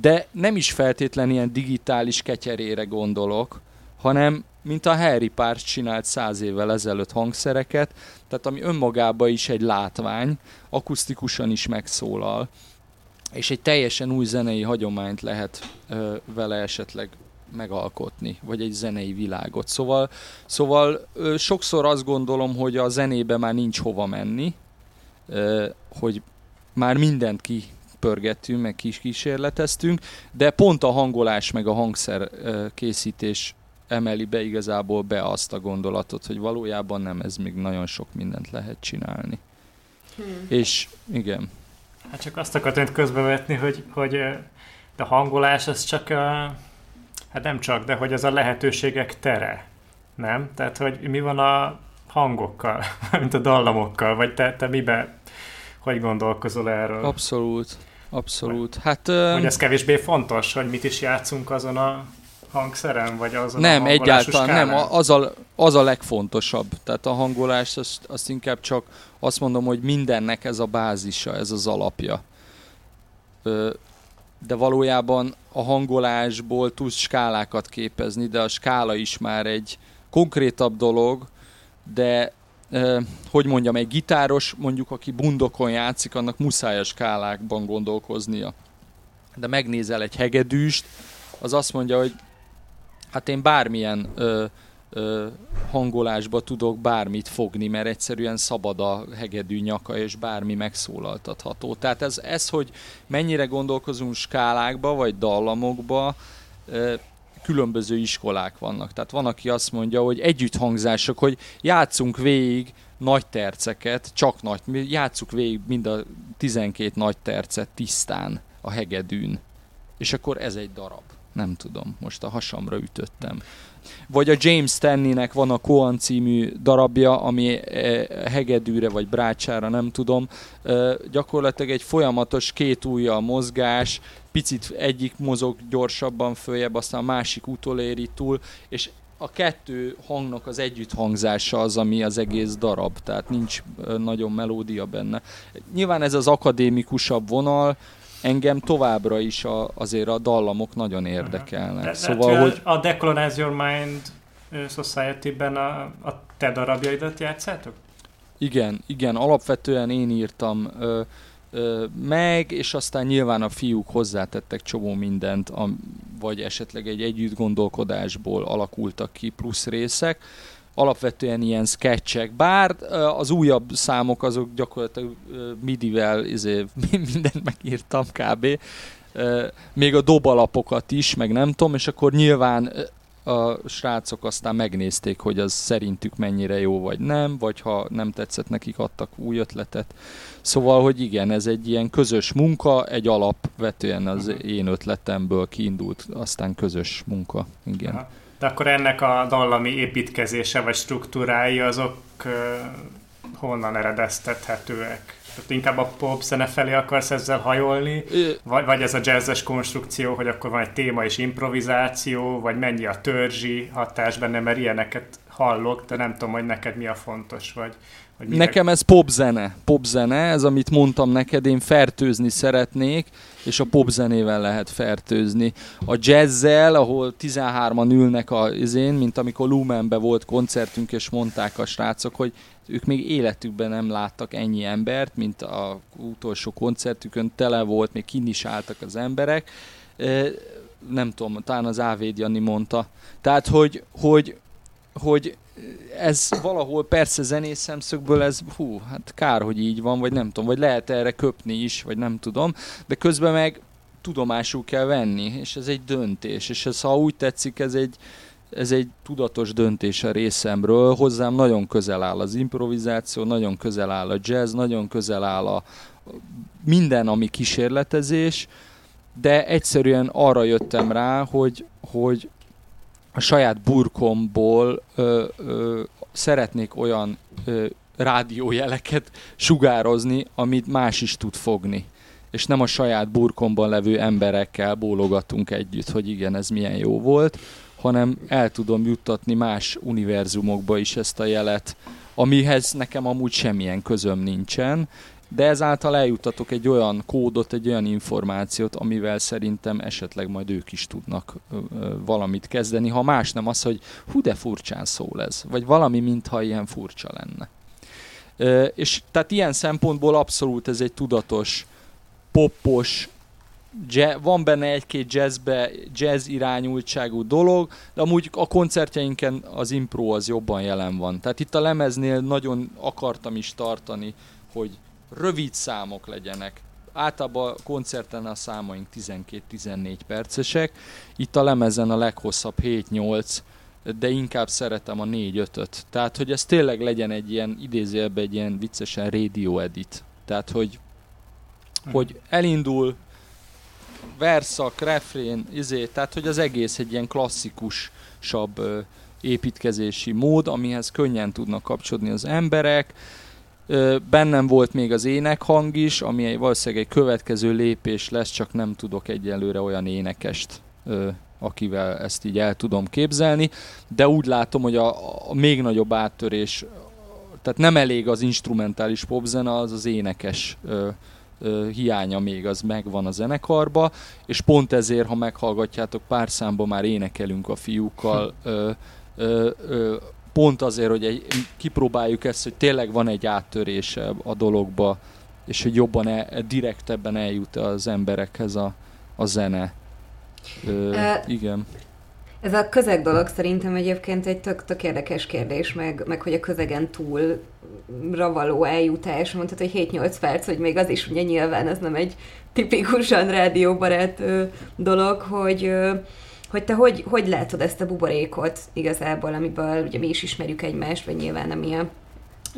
de nem is feltétlen ilyen digitális ketyerére gondolok, hanem mint a Harry Párs csinált száz évvel ezelőtt hangszereket, tehát ami önmagában is egy látvány, akusztikusan is megszólal, és egy teljesen új zenei hagyományt lehet ö, vele esetleg megalkotni, vagy egy zenei világot. Szóval, szóval ö, sokszor azt gondolom, hogy a zenébe már nincs hova menni, ö, hogy már mindent ki pörgettünk, meg kis kísérleteztünk, de pont a hangolás meg a hangszer készítés emeli be igazából be azt a gondolatot, hogy valójában nem, ez még nagyon sok mindent lehet csinálni. Hmm. És igen. Hát csak azt akartam közbevetni, hogy, hogy a hangolás az csak a, hát nem csak, de hogy az a lehetőségek tere, nem? Tehát, hogy mi van a hangokkal, *laughs* mint a dallamokkal, vagy te, te mibe, hogy gondolkozol erről? Abszolút. Abszolút. Hát, hogy ez kevésbé fontos, hogy mit is játszunk azon a hangszeren, vagy nem, a egyáltalán nem, az a, az a legfontosabb. Tehát a hangolás, azt, azt inkább csak azt mondom, hogy mindennek ez a bázisa, ez az alapja. De valójában a hangolásból tudsz skálákat képezni, de a skála is már egy konkrétabb dolog, de hogy mondjam, egy gitáros, mondjuk aki bundokon játszik, annak muszáj a skálákban gondolkoznia. De megnézel egy hegedűst, az azt mondja, hogy hát én bármilyen ö, ö, hangolásba tudok bármit fogni, mert egyszerűen szabad a hegedű nyaka, és bármi megszólaltatható. Tehát ez, ez hogy mennyire gondolkozunk skálákba, vagy dallamokba, különböző iskolák vannak. Tehát van, aki azt mondja, hogy együtthangzások, hogy játszunk végig nagy terceket, csak nagy, játszuk végig mind a 12 nagy tercet tisztán a hegedűn. És akkor ez egy darab. Nem tudom, most a hasamra ütöttem. Vagy a James Stanley-nek van a Koan című darabja, ami e, hegedűre vagy brácsára, nem tudom. Gyakorlatilag egy folyamatos két ujjal mozgás, picit egyik mozog gyorsabban följebb, aztán a másik utoléri túl, és a kettő hangnak az együtthangzása az, ami az egész darab, tehát nincs nagyon melódia benne. Nyilván ez az akadémikusabb vonal, engem továbbra is a, azért a dallamok nagyon érdekelnek. De, szóval, hogy... A Decolonize Your Mind Society-ben a, a te darabjaidat játszátok? Igen, igen, alapvetően én írtam ö, ö, meg, és aztán nyilván a fiúk hozzátettek csomó mindent, a, vagy esetleg egy együtt gondolkodásból alakultak ki plusz részek. Alapvetően ilyen sketchek, bár az újabb számok azok gyakorlatilag midivel izé, *laughs* mindent megírtam kb. Még a dobalapokat is, meg nem tudom, és akkor nyilván a srácok aztán megnézték, hogy az szerintük mennyire jó vagy nem, vagy ha nem tetszett nekik, adtak új ötletet. Szóval, hogy igen, ez egy ilyen közös munka, egy alapvetően az uh-huh. én ötletemből kiindult, aztán közös munka, igen. Aha. De akkor ennek a dallami építkezése vagy struktúrái azok uh, honnan eredeztethetőek? Tehát inkább a pop zene felé akarsz ezzel hajolni, vagy, vagy ez a jazzes konstrukció, hogy akkor van egy téma és improvizáció, vagy mennyi a törzsi hatás benne, mert ilyeneket hallok, de nem tudom, hogy neked mi a fontos, vagy, hogy Nekem ez popzene. Popzene, ez amit mondtam neked, én fertőzni szeretnék, és a popzenével lehet fertőzni. A jazzzel, ahol 13-an ülnek a izén, mint amikor Lumenbe volt koncertünk, és mondták a srácok, hogy ők még életükben nem láttak ennyi embert, mint a utolsó koncertükön tele volt, még kin is álltak az emberek. Nem tudom, talán az Ávéd Jani mondta. Tehát, hogy, hogy, hogy ez valahol persze zenész szemszögből ez, hú, hát kár, hogy így van, vagy nem tudom, vagy lehet erre köpni is, vagy nem tudom, de közben meg tudomásul kell venni, és ez egy döntés, és ez, ha úgy tetszik, ez egy, ez egy tudatos döntés a részemről. Hozzám nagyon közel áll az improvizáció, nagyon közel áll a jazz, nagyon közel áll a minden, ami kísérletezés, de egyszerűen arra jöttem rá, hogy, hogy a saját burkomból ö, ö, szeretnék olyan ö, rádiójeleket sugározni, amit más is tud fogni. És nem a saját burkomban levő emberekkel bólogatunk együtt, hogy igen, ez milyen jó volt, hanem el tudom juttatni más univerzumokba is ezt a jelet, amihez nekem amúgy semmilyen közöm nincsen, de ezáltal eljutatok egy olyan kódot, egy olyan információt, amivel szerintem esetleg majd ők is tudnak ö, ö, valamit kezdeni, ha más nem az, hogy hú de furcsán szól ez, vagy valami, mintha ilyen furcsa lenne. Ö, és tehát ilyen szempontból abszolút ez egy tudatos, poppos, jazz, van benne egy-két jazzbe, jazz irányultságú dolog, de amúgy a koncertjeinken az impro az jobban jelen van. Tehát itt a lemeznél nagyon akartam is tartani, hogy rövid számok legyenek. Általában koncerten a számaink 12-14 percesek, itt a lemezen a leghosszabb 7-8, de inkább szeretem a 4-5-öt. Tehát, hogy ez tényleg legyen egy ilyen, idézőjelben egy ilyen viccesen radio edit. Tehát, hogy, hogy elindul, verszak, refrén, izé, tehát, hogy az egész egy ilyen klasszikusabb építkezési mód, amihez könnyen tudnak kapcsolódni az emberek, Bennem volt még az énekhang is, ami egy, valószínűleg egy következő lépés lesz, csak nem tudok egyelőre olyan énekest, akivel ezt így el tudom képzelni, de úgy látom, hogy a, a még nagyobb áttörés, tehát nem elég az instrumentális popzene, az az énekes hiánya még az megvan a zenekarba, és pont ezért, ha meghallgatjátok, pár számban már énekelünk a fiúkkal, *laughs* ö, ö, ö, pont azért, hogy egy, kipróbáljuk ezt, hogy tényleg van egy áttörése a dologba, és hogy jobban, el, direktebben eljut az emberekhez a, a zene. Ö, e, igen. Ez a közeg dolog szerintem egyébként egy tök, tök érdekes kérdés, meg, meg hogy a közegen túlra való eljutás, mondtad, hogy 7-8 perc, hogy még az is ugye nyilván ez nem egy tipikusan rádióbarát ö, dolog, hogy ö, hogy te hogy, hogy látod ezt a buborékot igazából, amiből ugye mi is ismerjük egymást, vagy nyilván ami a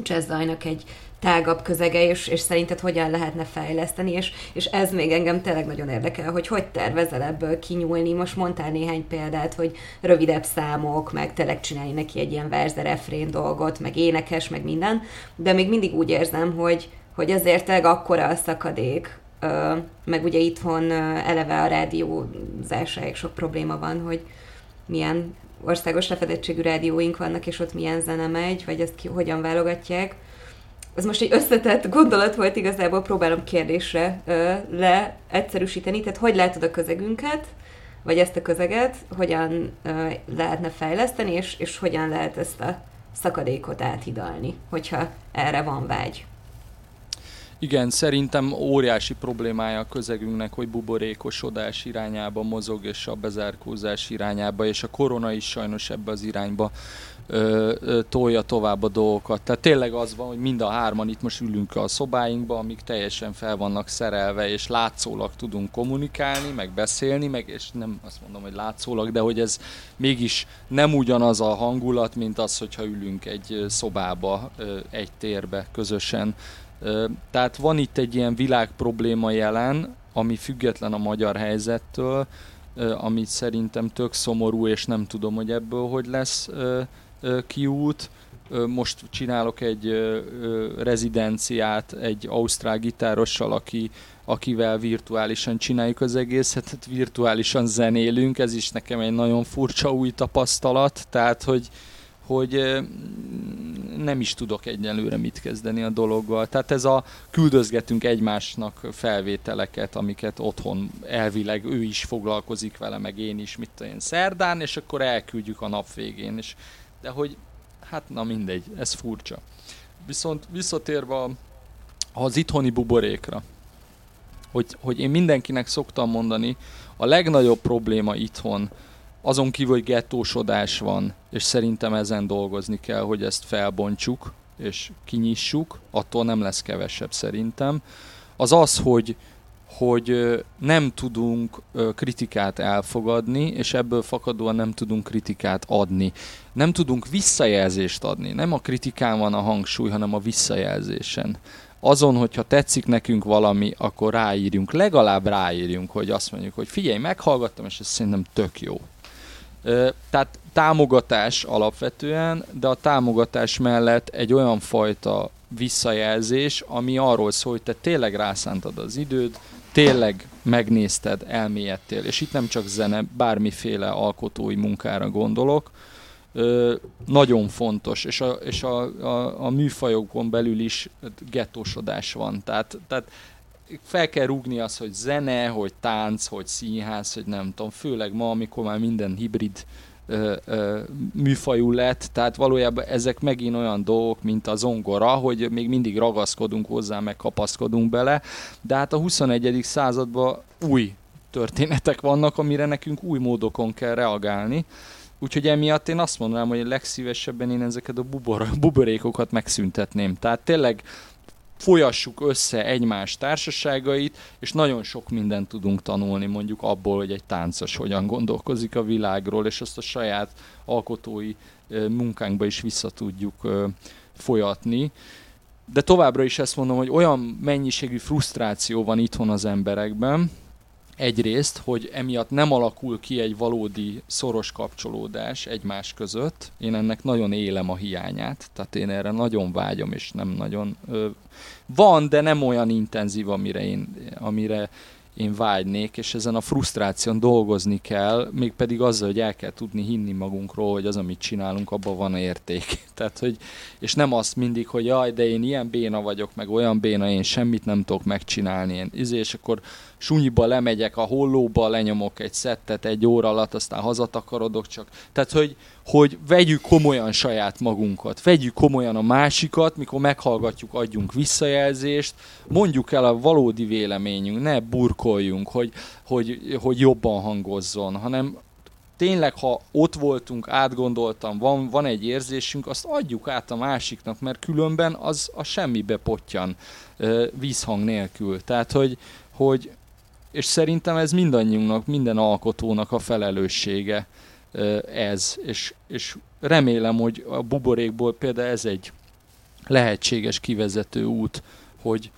jazzdajnak egy tágabb közege, és, és szerinted hogyan lehetne fejleszteni, és, és ez még engem tényleg nagyon érdekel, hogy hogy tervezel ebből kinyúlni. Most mondtál néhány példát, hogy rövidebb számok, meg tényleg csinálni neki egy ilyen verze refrén dolgot, meg énekes, meg minden, de még mindig úgy érzem, hogy, hogy ezért tényleg akkora a szakadék meg ugye itthon eleve a rádiózásáig sok probléma van, hogy milyen országos lefedettségű rádióink vannak, és ott milyen zene megy, vagy ezt ki, hogyan válogatják. Ez most egy összetett gondolat volt, igazából próbálom kérdésre ö, leegyszerűsíteni, tehát hogy látod a közegünket, vagy ezt a közeget, hogyan ö, lehetne fejleszteni, és, és hogyan lehet ezt a szakadékot áthidalni, hogyha erre van vágy. Igen, szerintem óriási problémája a közegünknek, hogy buborékosodás irányába mozog, és a bezárkózás irányába, és a korona is sajnos ebbe az irányba ö, ö, tolja tovább a dolgokat. Tehát tényleg az van, hogy mind a hárman itt most ülünk a szobáinkba, amik teljesen fel vannak szerelve, és látszólag tudunk kommunikálni, meg beszélni, meg és nem azt mondom, hogy látszólag, de hogy ez mégis nem ugyanaz a hangulat, mint az, hogyha ülünk egy szobába, egy térbe közösen. Tehát van itt egy ilyen világ probléma jelen, ami független a magyar helyzettől, ami szerintem tök szomorú, és nem tudom, hogy ebből hogy lesz kiút. Most csinálok egy rezidenciát egy ausztrál gitárossal, aki, akivel virtuálisan csináljuk az egészet, hát virtuálisan zenélünk, ez is nekem egy nagyon furcsa új tapasztalat, tehát hogy, hogy nem is tudok egyelőre mit kezdeni a dologgal. Tehát ez a küldözgetünk egymásnak felvételeket, amiket otthon elvileg ő is foglalkozik vele, meg én is, mit én szerdán, és akkor elküldjük a nap végén. És, de hogy, hát na mindegy, ez furcsa. Viszont visszatérve az itthoni buborékra, hogy, hogy én mindenkinek szoktam mondani, a legnagyobb probléma itthon, azon kívül, hogy gettósodás van, és szerintem ezen dolgozni kell, hogy ezt felbontsuk, és kinyissuk, attól nem lesz kevesebb szerintem, az az, hogy, hogy nem tudunk kritikát elfogadni, és ebből fakadóan nem tudunk kritikát adni. Nem tudunk visszajelzést adni. Nem a kritikán van a hangsúly, hanem a visszajelzésen. Azon, hogyha tetszik nekünk valami, akkor ráírjunk, legalább ráírjunk, hogy azt mondjuk, hogy figyelj, meghallgattam, és ez szerintem tök jó. Tehát támogatás alapvetően, de a támogatás mellett egy olyan fajta visszajelzés, ami arról szól, hogy te tényleg rászántad az időd, tényleg megnézted, elmélyedtél, és itt nem csak zene, bármiféle alkotói munkára gondolok, ö, nagyon fontos, és, a, és a, a, a műfajokon belül is gettósodás van. Tehát, tehát fel kell rúgni az, hogy zene, hogy tánc, hogy színház, hogy nem tudom, főleg ma, amikor már minden hibrid ö, ö, műfajú lett, tehát valójában ezek megint olyan dolgok, mint a zongora, hogy még mindig ragaszkodunk hozzá, meg kapaszkodunk bele, de hát a 21. században új történetek vannak, amire nekünk új módokon kell reagálni. Úgyhogy emiatt én azt mondanám, hogy legszívesebben én ezeket a bubor, buborékokat megszüntetném. Tehát tényleg folyassuk össze egymás társaságait, és nagyon sok mindent tudunk tanulni mondjuk abból, hogy egy táncos hogyan gondolkozik a világról, és azt a saját alkotói munkánkba is vissza tudjuk folyatni. De továbbra is ezt mondom, hogy olyan mennyiségű frusztráció van itthon az emberekben, egyrészt, hogy emiatt nem alakul ki egy valódi szoros kapcsolódás egymás között. Én ennek nagyon élem a hiányát, tehát én erre nagyon vágyom, és nem nagyon... Ö, van, de nem olyan intenzív, amire én, amire én vágynék, és ezen a frusztráción dolgozni kell, mégpedig azzal, hogy el kell tudni hinni magunkról, hogy az, amit csinálunk, abban van érték. *laughs* Tehát, hogy, és nem azt mindig, hogy jaj, de én ilyen béna vagyok, meg olyan béna, én semmit nem tudok megcsinálni, én, izé, és akkor sunyiba lemegyek a hollóba, lenyomok egy szettet egy óra alatt, aztán hazatakarodok csak. Tehát, hogy, hogy vegyük komolyan saját magunkat, vegyük komolyan a másikat, mikor meghallgatjuk, adjunk visszajelzést, mondjuk el a valódi véleményünk, ne burkoljunk, hogy, hogy, hogy jobban hangozzon, hanem tényleg, ha ott voltunk, átgondoltam, van, van egy érzésünk, azt adjuk át a másiknak, mert különben az a semmibe potyan vízhang nélkül. Tehát, hogy, hogy és szerintem ez mindannyiunknak, minden alkotónak a felelőssége ez, és, és remélem, hogy a buborékból például ez egy lehetséges kivezető út, hogy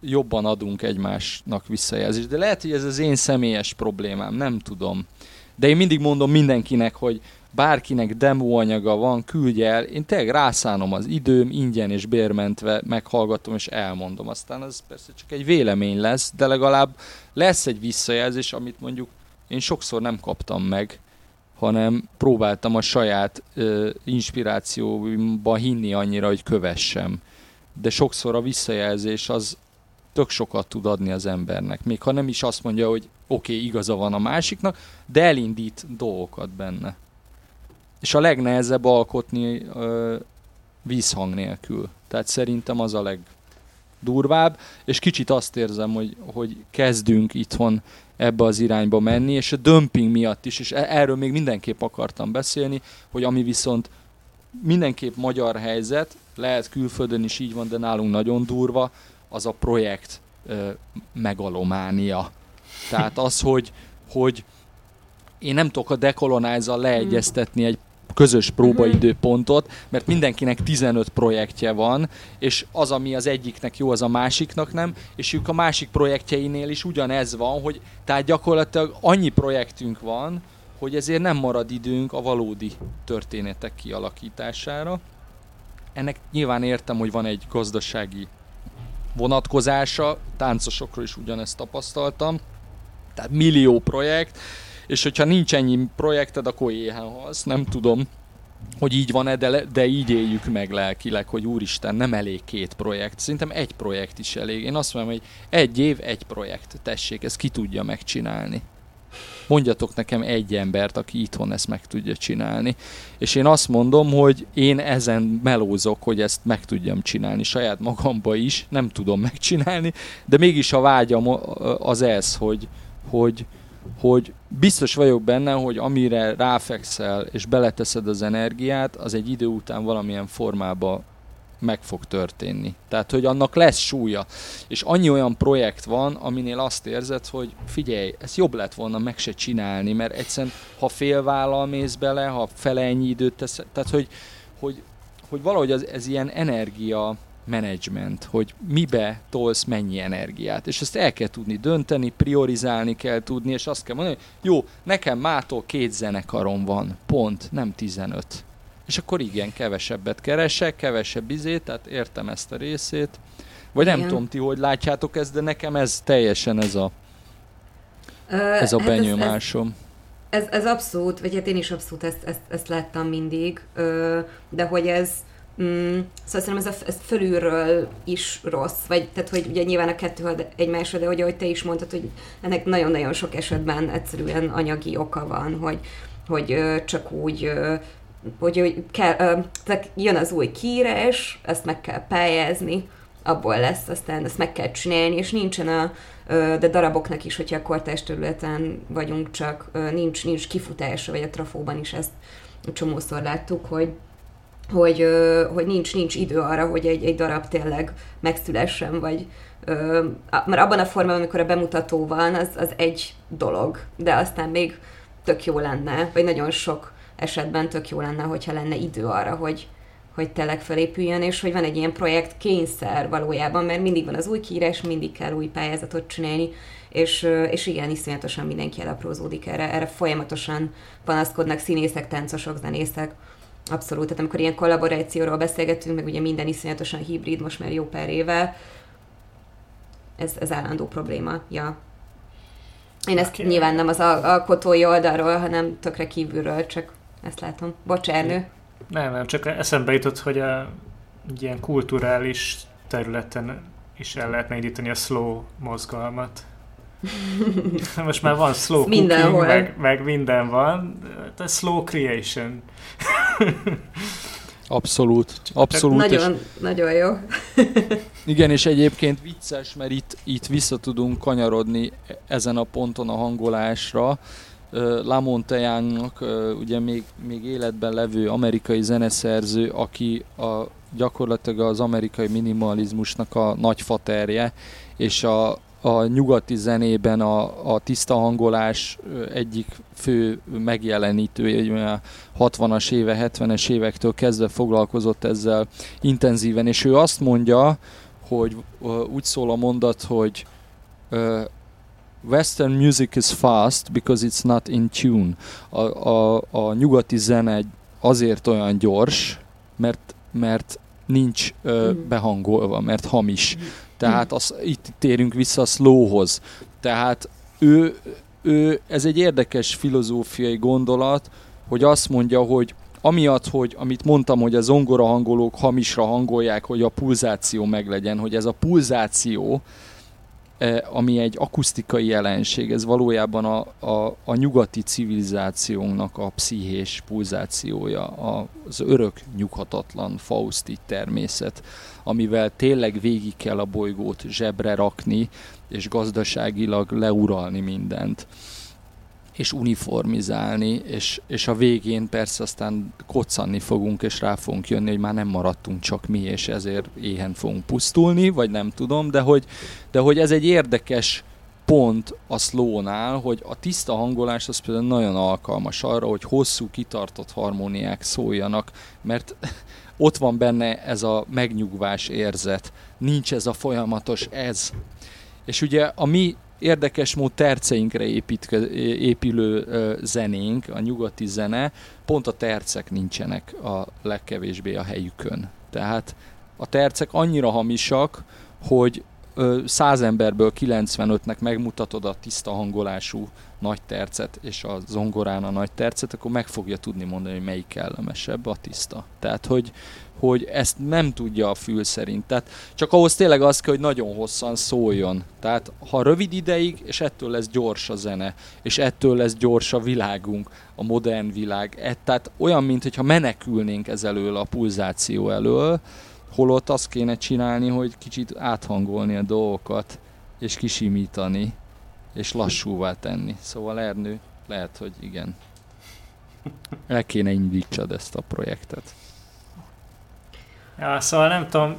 jobban adunk egymásnak visszajelzést. De lehet, hogy ez az én személyes problémám, nem tudom. De én mindig mondom mindenkinek, hogy bárkinek demo anyaga van, küldje el, én tényleg rászánom az időm, ingyen és bérmentve meghallgatom és elmondom. Aztán ez persze csak egy vélemény lesz, de legalább lesz egy visszajelzés, amit mondjuk én sokszor nem kaptam meg, hanem próbáltam a saját ö, inspirációba hinni annyira, hogy kövessem. De sokszor a visszajelzés az tök sokat tud adni az embernek. Még ha nem is azt mondja, hogy oké, okay, igaza van a másiknak, de elindít dolgokat benne. És a legnehezebb alkotni ö, vízhang nélkül. Tehát szerintem az a legdurvább, és kicsit azt érzem, hogy, hogy kezdünk itthon ebbe az irányba menni, és a dömping miatt is, és e- erről még mindenképp akartam beszélni, hogy ami viszont mindenképp magyar helyzet, lehet külföldön is így van, de nálunk nagyon durva, az a projekt ö, megalománia. Tehát az, hogy, hogy én nem tudok a dekolonizer leegyeztetni egy közös próbaidőpontot, mert mindenkinek 15 projektje van, és az, ami az egyiknek jó, az a másiknak nem, és ők a másik projektjeinél is ugyanez van, hogy tehát gyakorlatilag annyi projektünk van, hogy ezért nem marad időnk a valódi történetek kialakítására. Ennek nyilván értem, hogy van egy gazdasági vonatkozása, táncosokról is ugyanezt tapasztaltam, tehát millió projekt, és hogyha nincs ennyi projekted, akkor éhen halsz, nem tudom, hogy így van-e, de, de így éljük meg lelkileg, hogy úristen, nem elég két projekt. Szerintem egy projekt is elég. Én azt mondom, hogy egy év, egy projekt. Tessék, ezt ki tudja megcsinálni. Mondjatok nekem egy embert, aki itthon ezt meg tudja csinálni. És én azt mondom, hogy én ezen melózok, hogy ezt meg tudjam csinálni saját magamba is. Nem tudom megcsinálni, de mégis a vágyam az ez, hogy, hogy, hogy biztos vagyok benne, hogy amire ráfekszel és beleteszed az energiát, az egy idő után valamilyen formába meg fog történni. Tehát, hogy annak lesz súlya. És annyi olyan projekt van, aminél azt érzed, hogy figyelj, ez jobb lett volna meg se csinálni, mert egyszerűen, ha félvállal mész bele, ha fele ennyi időt tesz, tehát, hogy, hogy, hogy valahogy az, ez ilyen energia menedzsment, hogy mibe tolsz mennyi energiát. És ezt el kell tudni dönteni, priorizálni kell tudni, és azt kell mondani, hogy jó, nekem mától két zenekarom van, pont, nem 15. És akkor igen, kevesebbet keresek, kevesebb izét, tehát értem ezt a részét. Vagy igen. nem tudom ti, hogy látjátok ezt, de nekem ez teljesen ez a, ez a benyomásom. Ez, ez, ez, ez abszolút, vagy hát én is abszolút ezt, ezt, ezt láttam mindig, de hogy ez, Mm, szóval szerintem ez, a, ez fölülről is rossz, vagy tehát, hogy ugye nyilván a kettő egymásra, de hogy ahogy te is mondtad, hogy ennek nagyon-nagyon sok esetben egyszerűen anyagi oka van, hogy, hogy ö, csak úgy ö, hogy, hogy kell, tehát jön az új kiírás, ezt meg kell pályázni, abból lesz, aztán ezt meg kell csinálni, és nincsen a, de daraboknak is, hogyha a kortás területen vagyunk, csak nincs, nincs kifutása, vagy a trafóban is ezt csomószor láttuk, hogy hogy, hogy nincs, nincs idő arra, hogy egy, egy darab tényleg megszülessen, vagy mert abban a formában, amikor a bemutató van, az, az egy dolog, de aztán még tök jó lenne, vagy nagyon sok esetben tök jó lenne, hogyha lenne idő arra, hogy, hogy tényleg felépüljön, és hogy van egy ilyen projekt kényszer valójában, mert mindig van az új kiírás, mindig kell új pályázatot csinálni, és, és igen, iszonyatosan mindenki elaprózódik erre, erre folyamatosan panaszkodnak színészek, táncosok, zenészek, Abszolút, tehát amikor ilyen kollaborációról beszélgetünk, meg ugye minden iszonyatosan hibrid most már jó pár éve, ez, ez állandó probléma, ja. Én ezt okay. nyilván nem az alkotói oldalról, hanem tökre kívülről, csak ezt látom. Bocs, Ernő. Nem, nem, csak eszembe jutott, hogy a egy ilyen kulturális területen is el lehetne indítani a slow mozgalmat. *laughs* Most már van slow cooking, meg, meg minden van. A slow creation. *laughs* Abszolút, abszolút. Nagyon, és, nagyon jó. *laughs* igen, és egyébként vicces, mert itt, itt vissza tudunk kanyarodni ezen a ponton a hangolásra. Lamontejánnak ugye még, még életben levő amerikai zeneszerző, aki a, gyakorlatilag az amerikai minimalizmusnak a nagyfaterje, és a, a nyugati zenében a, a tiszta hangolás egyik fő megjelenítője, a 60-as éve, 70-es évektől kezdve foglalkozott ezzel intenzíven, és ő azt mondja, hogy úgy szól a mondat, hogy Western music is fast because it's not in tune. A, a, a nyugati zene azért olyan gyors, mert, mert nincs uh, behangolva, mert hamis. Tehát az, itt térünk vissza a slowhoz. Tehát ő, ő, ez egy érdekes filozófiai gondolat, hogy azt mondja, hogy amiatt, hogy amit mondtam, hogy a zongora hangolók hamisra hangolják, hogy a pulzáció meglegyen, hogy ez a pulzáció, ami egy akusztikai jelenség, ez valójában a, a, a nyugati civilizációnknak a pszichés pulzációja, az örök nyughatatlan fauszti természet, amivel tényleg végig kell a bolygót zsebre rakni, és gazdaságilag leuralni mindent. És uniformizálni, és, és a végén persze aztán koccanni fogunk, és rá fogunk jönni, hogy már nem maradtunk csak mi, és ezért éhen fogunk pusztulni, vagy nem tudom, de hogy, de hogy ez egy érdekes pont a slow hogy a tiszta hangolás az például nagyon alkalmas arra, hogy hosszú, kitartott harmóniák szóljanak, mert *laughs* ott van benne ez a megnyugvás érzet, nincs ez a folyamatos ez. És ugye a mi érdekes mód terceinkre építke, épülő zenénk, a nyugati zene, pont a tercek nincsenek a legkevésbé a helyükön. Tehát a tercek annyira hamisak, hogy száz emberből 95-nek megmutatod a tiszta hangolású nagy tercet, és a zongorán a nagy tercet, akkor meg fogja tudni mondani, hogy melyik kellemesebb a tiszta. Tehát, hogy, hogy ezt nem tudja a fül szerint. Tehát csak ahhoz tényleg az kell, hogy nagyon hosszan szóljon. Tehát ha rövid ideig, és ettől lesz gyors a zene, és ettől lesz gyors a világunk, a modern világ. Et, tehát olyan, mintha menekülnénk ez elől a pulzáció elől, holott azt kéne csinálni, hogy kicsit áthangolni a dolgokat, és kisimítani, és lassúvá tenni. Szóval Ernő, lehet, hogy igen. El kéne indítsad ezt a projektet. Ja, szóval nem tudom,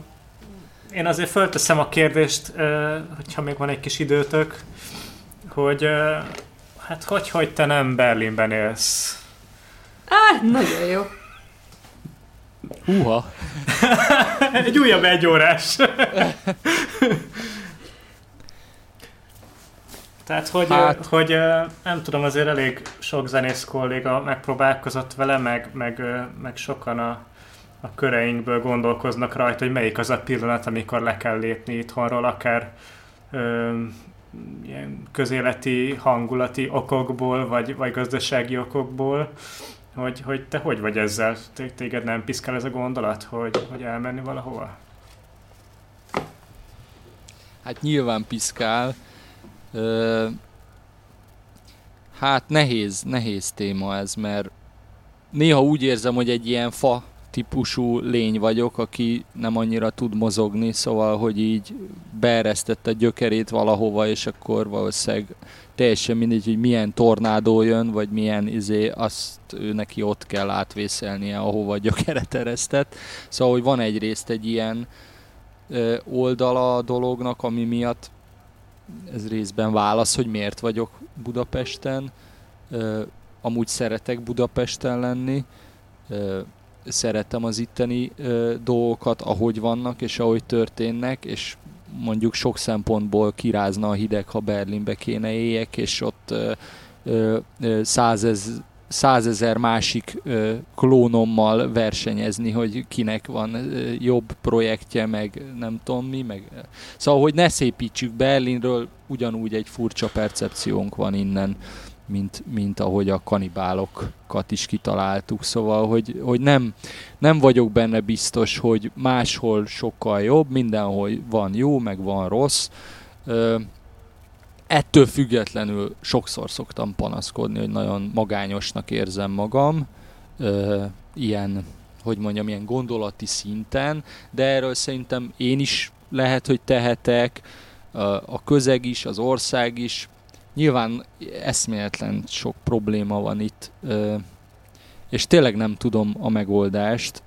én azért fölteszem a kérdést, hogyha még van egy kis időtök, hogy hát hogy, hogy te nem Berlinben élsz? Á, nagyon jó. Húha! *laughs* egy újabb egy órás. Tehát, hogy, hát. hogy nem tudom, azért elég sok zenész kolléga megpróbálkozott vele, meg, meg, meg sokan a, a köreinkből gondolkoznak rajta, hogy melyik az a pillanat, amikor le kell lépni itthonról, akár ö, ilyen közéleti, hangulati okokból, vagy, vagy gazdasági okokból, hogy, hogy te hogy vagy ezzel? Téged nem piszkál ez a gondolat, hogy, hogy elmenni valahova? Hát nyilván piszkál. Ö, hát nehéz, nehéz téma ez, mert néha úgy érzem, hogy egy ilyen fa típusú lény vagyok, aki nem annyira tud mozogni, szóval, hogy így beeresztette gyökerét valahova, és akkor valószínűleg teljesen mindegy, hogy milyen tornádó jön, vagy milyen izé, azt ő neki ott kell átvészelnie, ahova a gyökeret eresztett. Szóval, hogy van egyrészt egy ilyen ö, oldala a dolognak, ami miatt ez részben válasz, hogy miért vagyok Budapesten. Ö, amúgy szeretek Budapesten lenni. Ö, szeretem az itteni ö, dolgokat, ahogy vannak, és ahogy történnek, és mondjuk sok szempontból kirázna a hideg, ha Berlinbe kéne éljek, és ott százez, százezer másik ö, klónommal versenyezni, hogy kinek van ö, jobb projektje, meg nem tudom mi, meg... Szóval, hogy ne szépítsük Berlinről, ugyanúgy egy furcsa percepciónk van innen mint, mint ahogy a kanibálokat is kitaláltuk. Szóval, hogy, hogy nem, nem vagyok benne biztos, hogy máshol sokkal jobb, mindenhol van jó, meg van rossz. Ö, ettől függetlenül sokszor szoktam panaszkodni, hogy nagyon magányosnak érzem magam, ö, ilyen, hogy mondjam, ilyen gondolati szinten, de erről szerintem én is lehet, hogy tehetek, a közeg is, az ország is, Nyilván eszméletlen sok probléma van itt, és tényleg nem tudom a megoldást.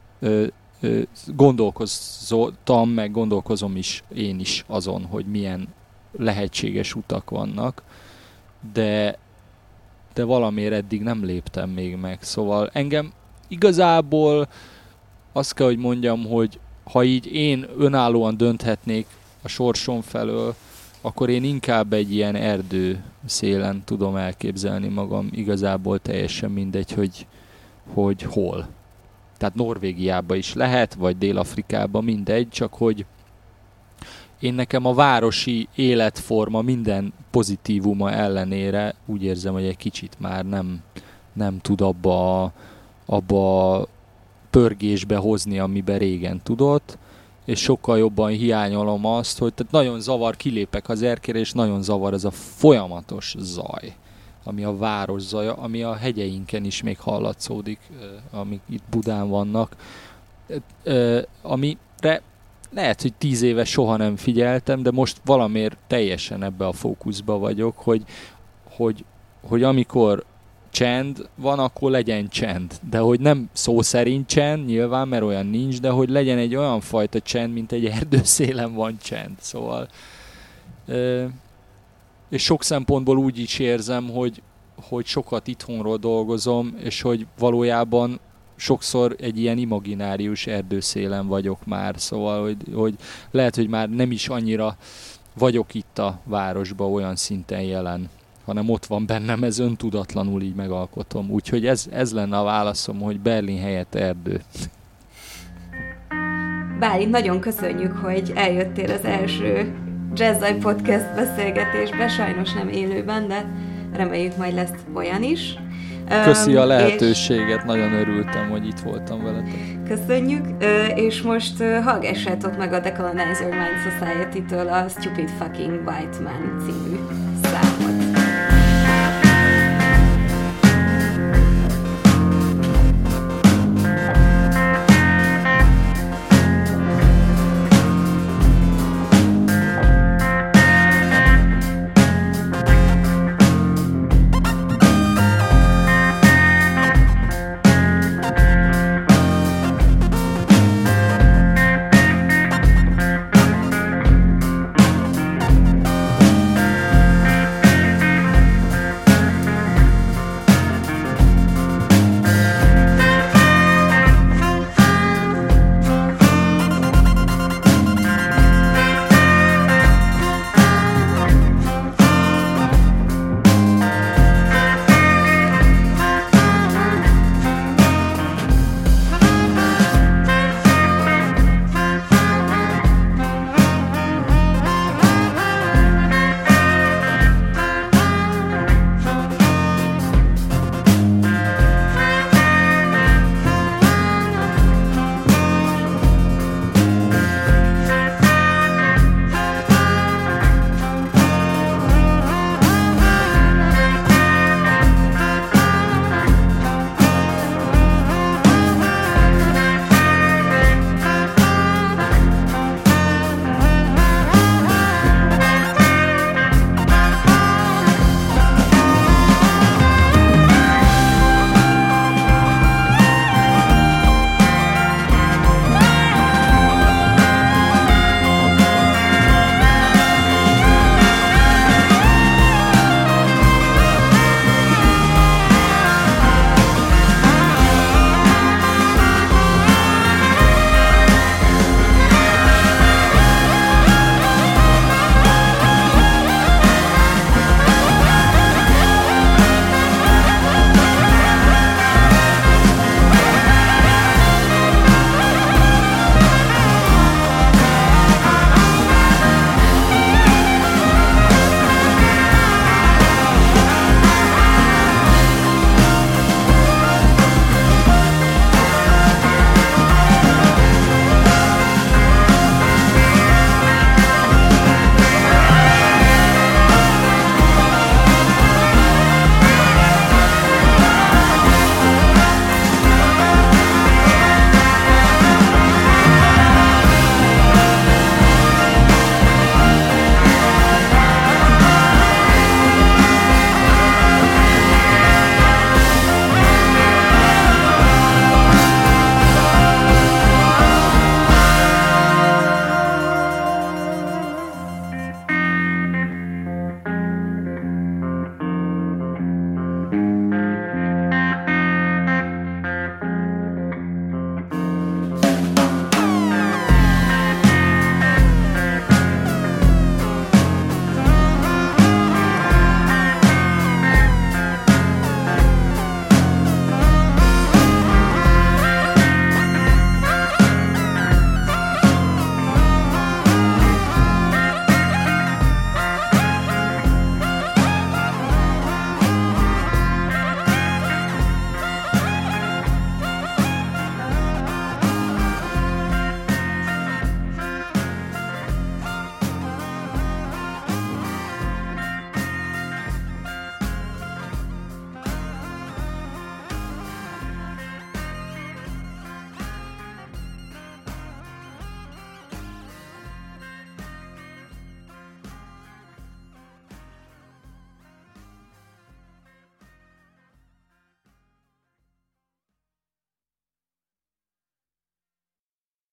Gondolkoztam, meg gondolkozom is én is azon, hogy milyen lehetséges utak vannak, de, de valamiért eddig nem léptem még meg. Szóval engem igazából azt kell, hogy mondjam, hogy ha így én önállóan dönthetnék a sorsom felől, akkor én inkább egy ilyen erdő szélen tudom elképzelni magam. Igazából teljesen mindegy, hogy, hogy hol. Tehát Norvégiába is lehet, vagy Dél-Afrikába, mindegy, csak hogy én nekem a városi életforma minden pozitívuma ellenére úgy érzem, hogy egy kicsit már nem, nem tud abba, abba pörgésbe hozni, amiben régen tudott és sokkal jobban hiányolom azt, hogy tehát nagyon zavar, kilépek az erkére, és nagyon zavar ez a folyamatos zaj, ami a város zaja, ami a hegyeinken is még hallatszódik, amik itt Budán vannak, amire lehet, hogy tíz éve soha nem figyeltem, de most valamiért teljesen ebbe a fókuszba vagyok, hogy, hogy hogy amikor csend van, akkor legyen csend. De hogy nem szó szerint csend, nyilván, mert olyan nincs, de hogy legyen egy olyan fajta csend, mint egy erdőszélen van csend. Szóval és sok szempontból úgy is érzem, hogy, hogy sokat itthonról dolgozom, és hogy valójában sokszor egy ilyen imaginárius erdőszélen vagyok már, szóval, hogy, hogy lehet, hogy már nem is annyira vagyok itt a városba olyan szinten jelen, hanem ott van bennem, ez öntudatlanul így megalkotom. Úgyhogy ez, ez lenne a válaszom, hogy Berlin helyett erdő. Bálint, nagyon köszönjük, hogy eljöttél az első Jazzai Podcast beszélgetésbe, sajnos nem élőben, de reméljük majd lesz olyan is. Köszi a lehetőséget, és... nagyon örültem, hogy itt voltam veletek. Köszönjük, és most hallgassátok meg a Decolonize Your Mind Society-től a Stupid Fucking White Man című.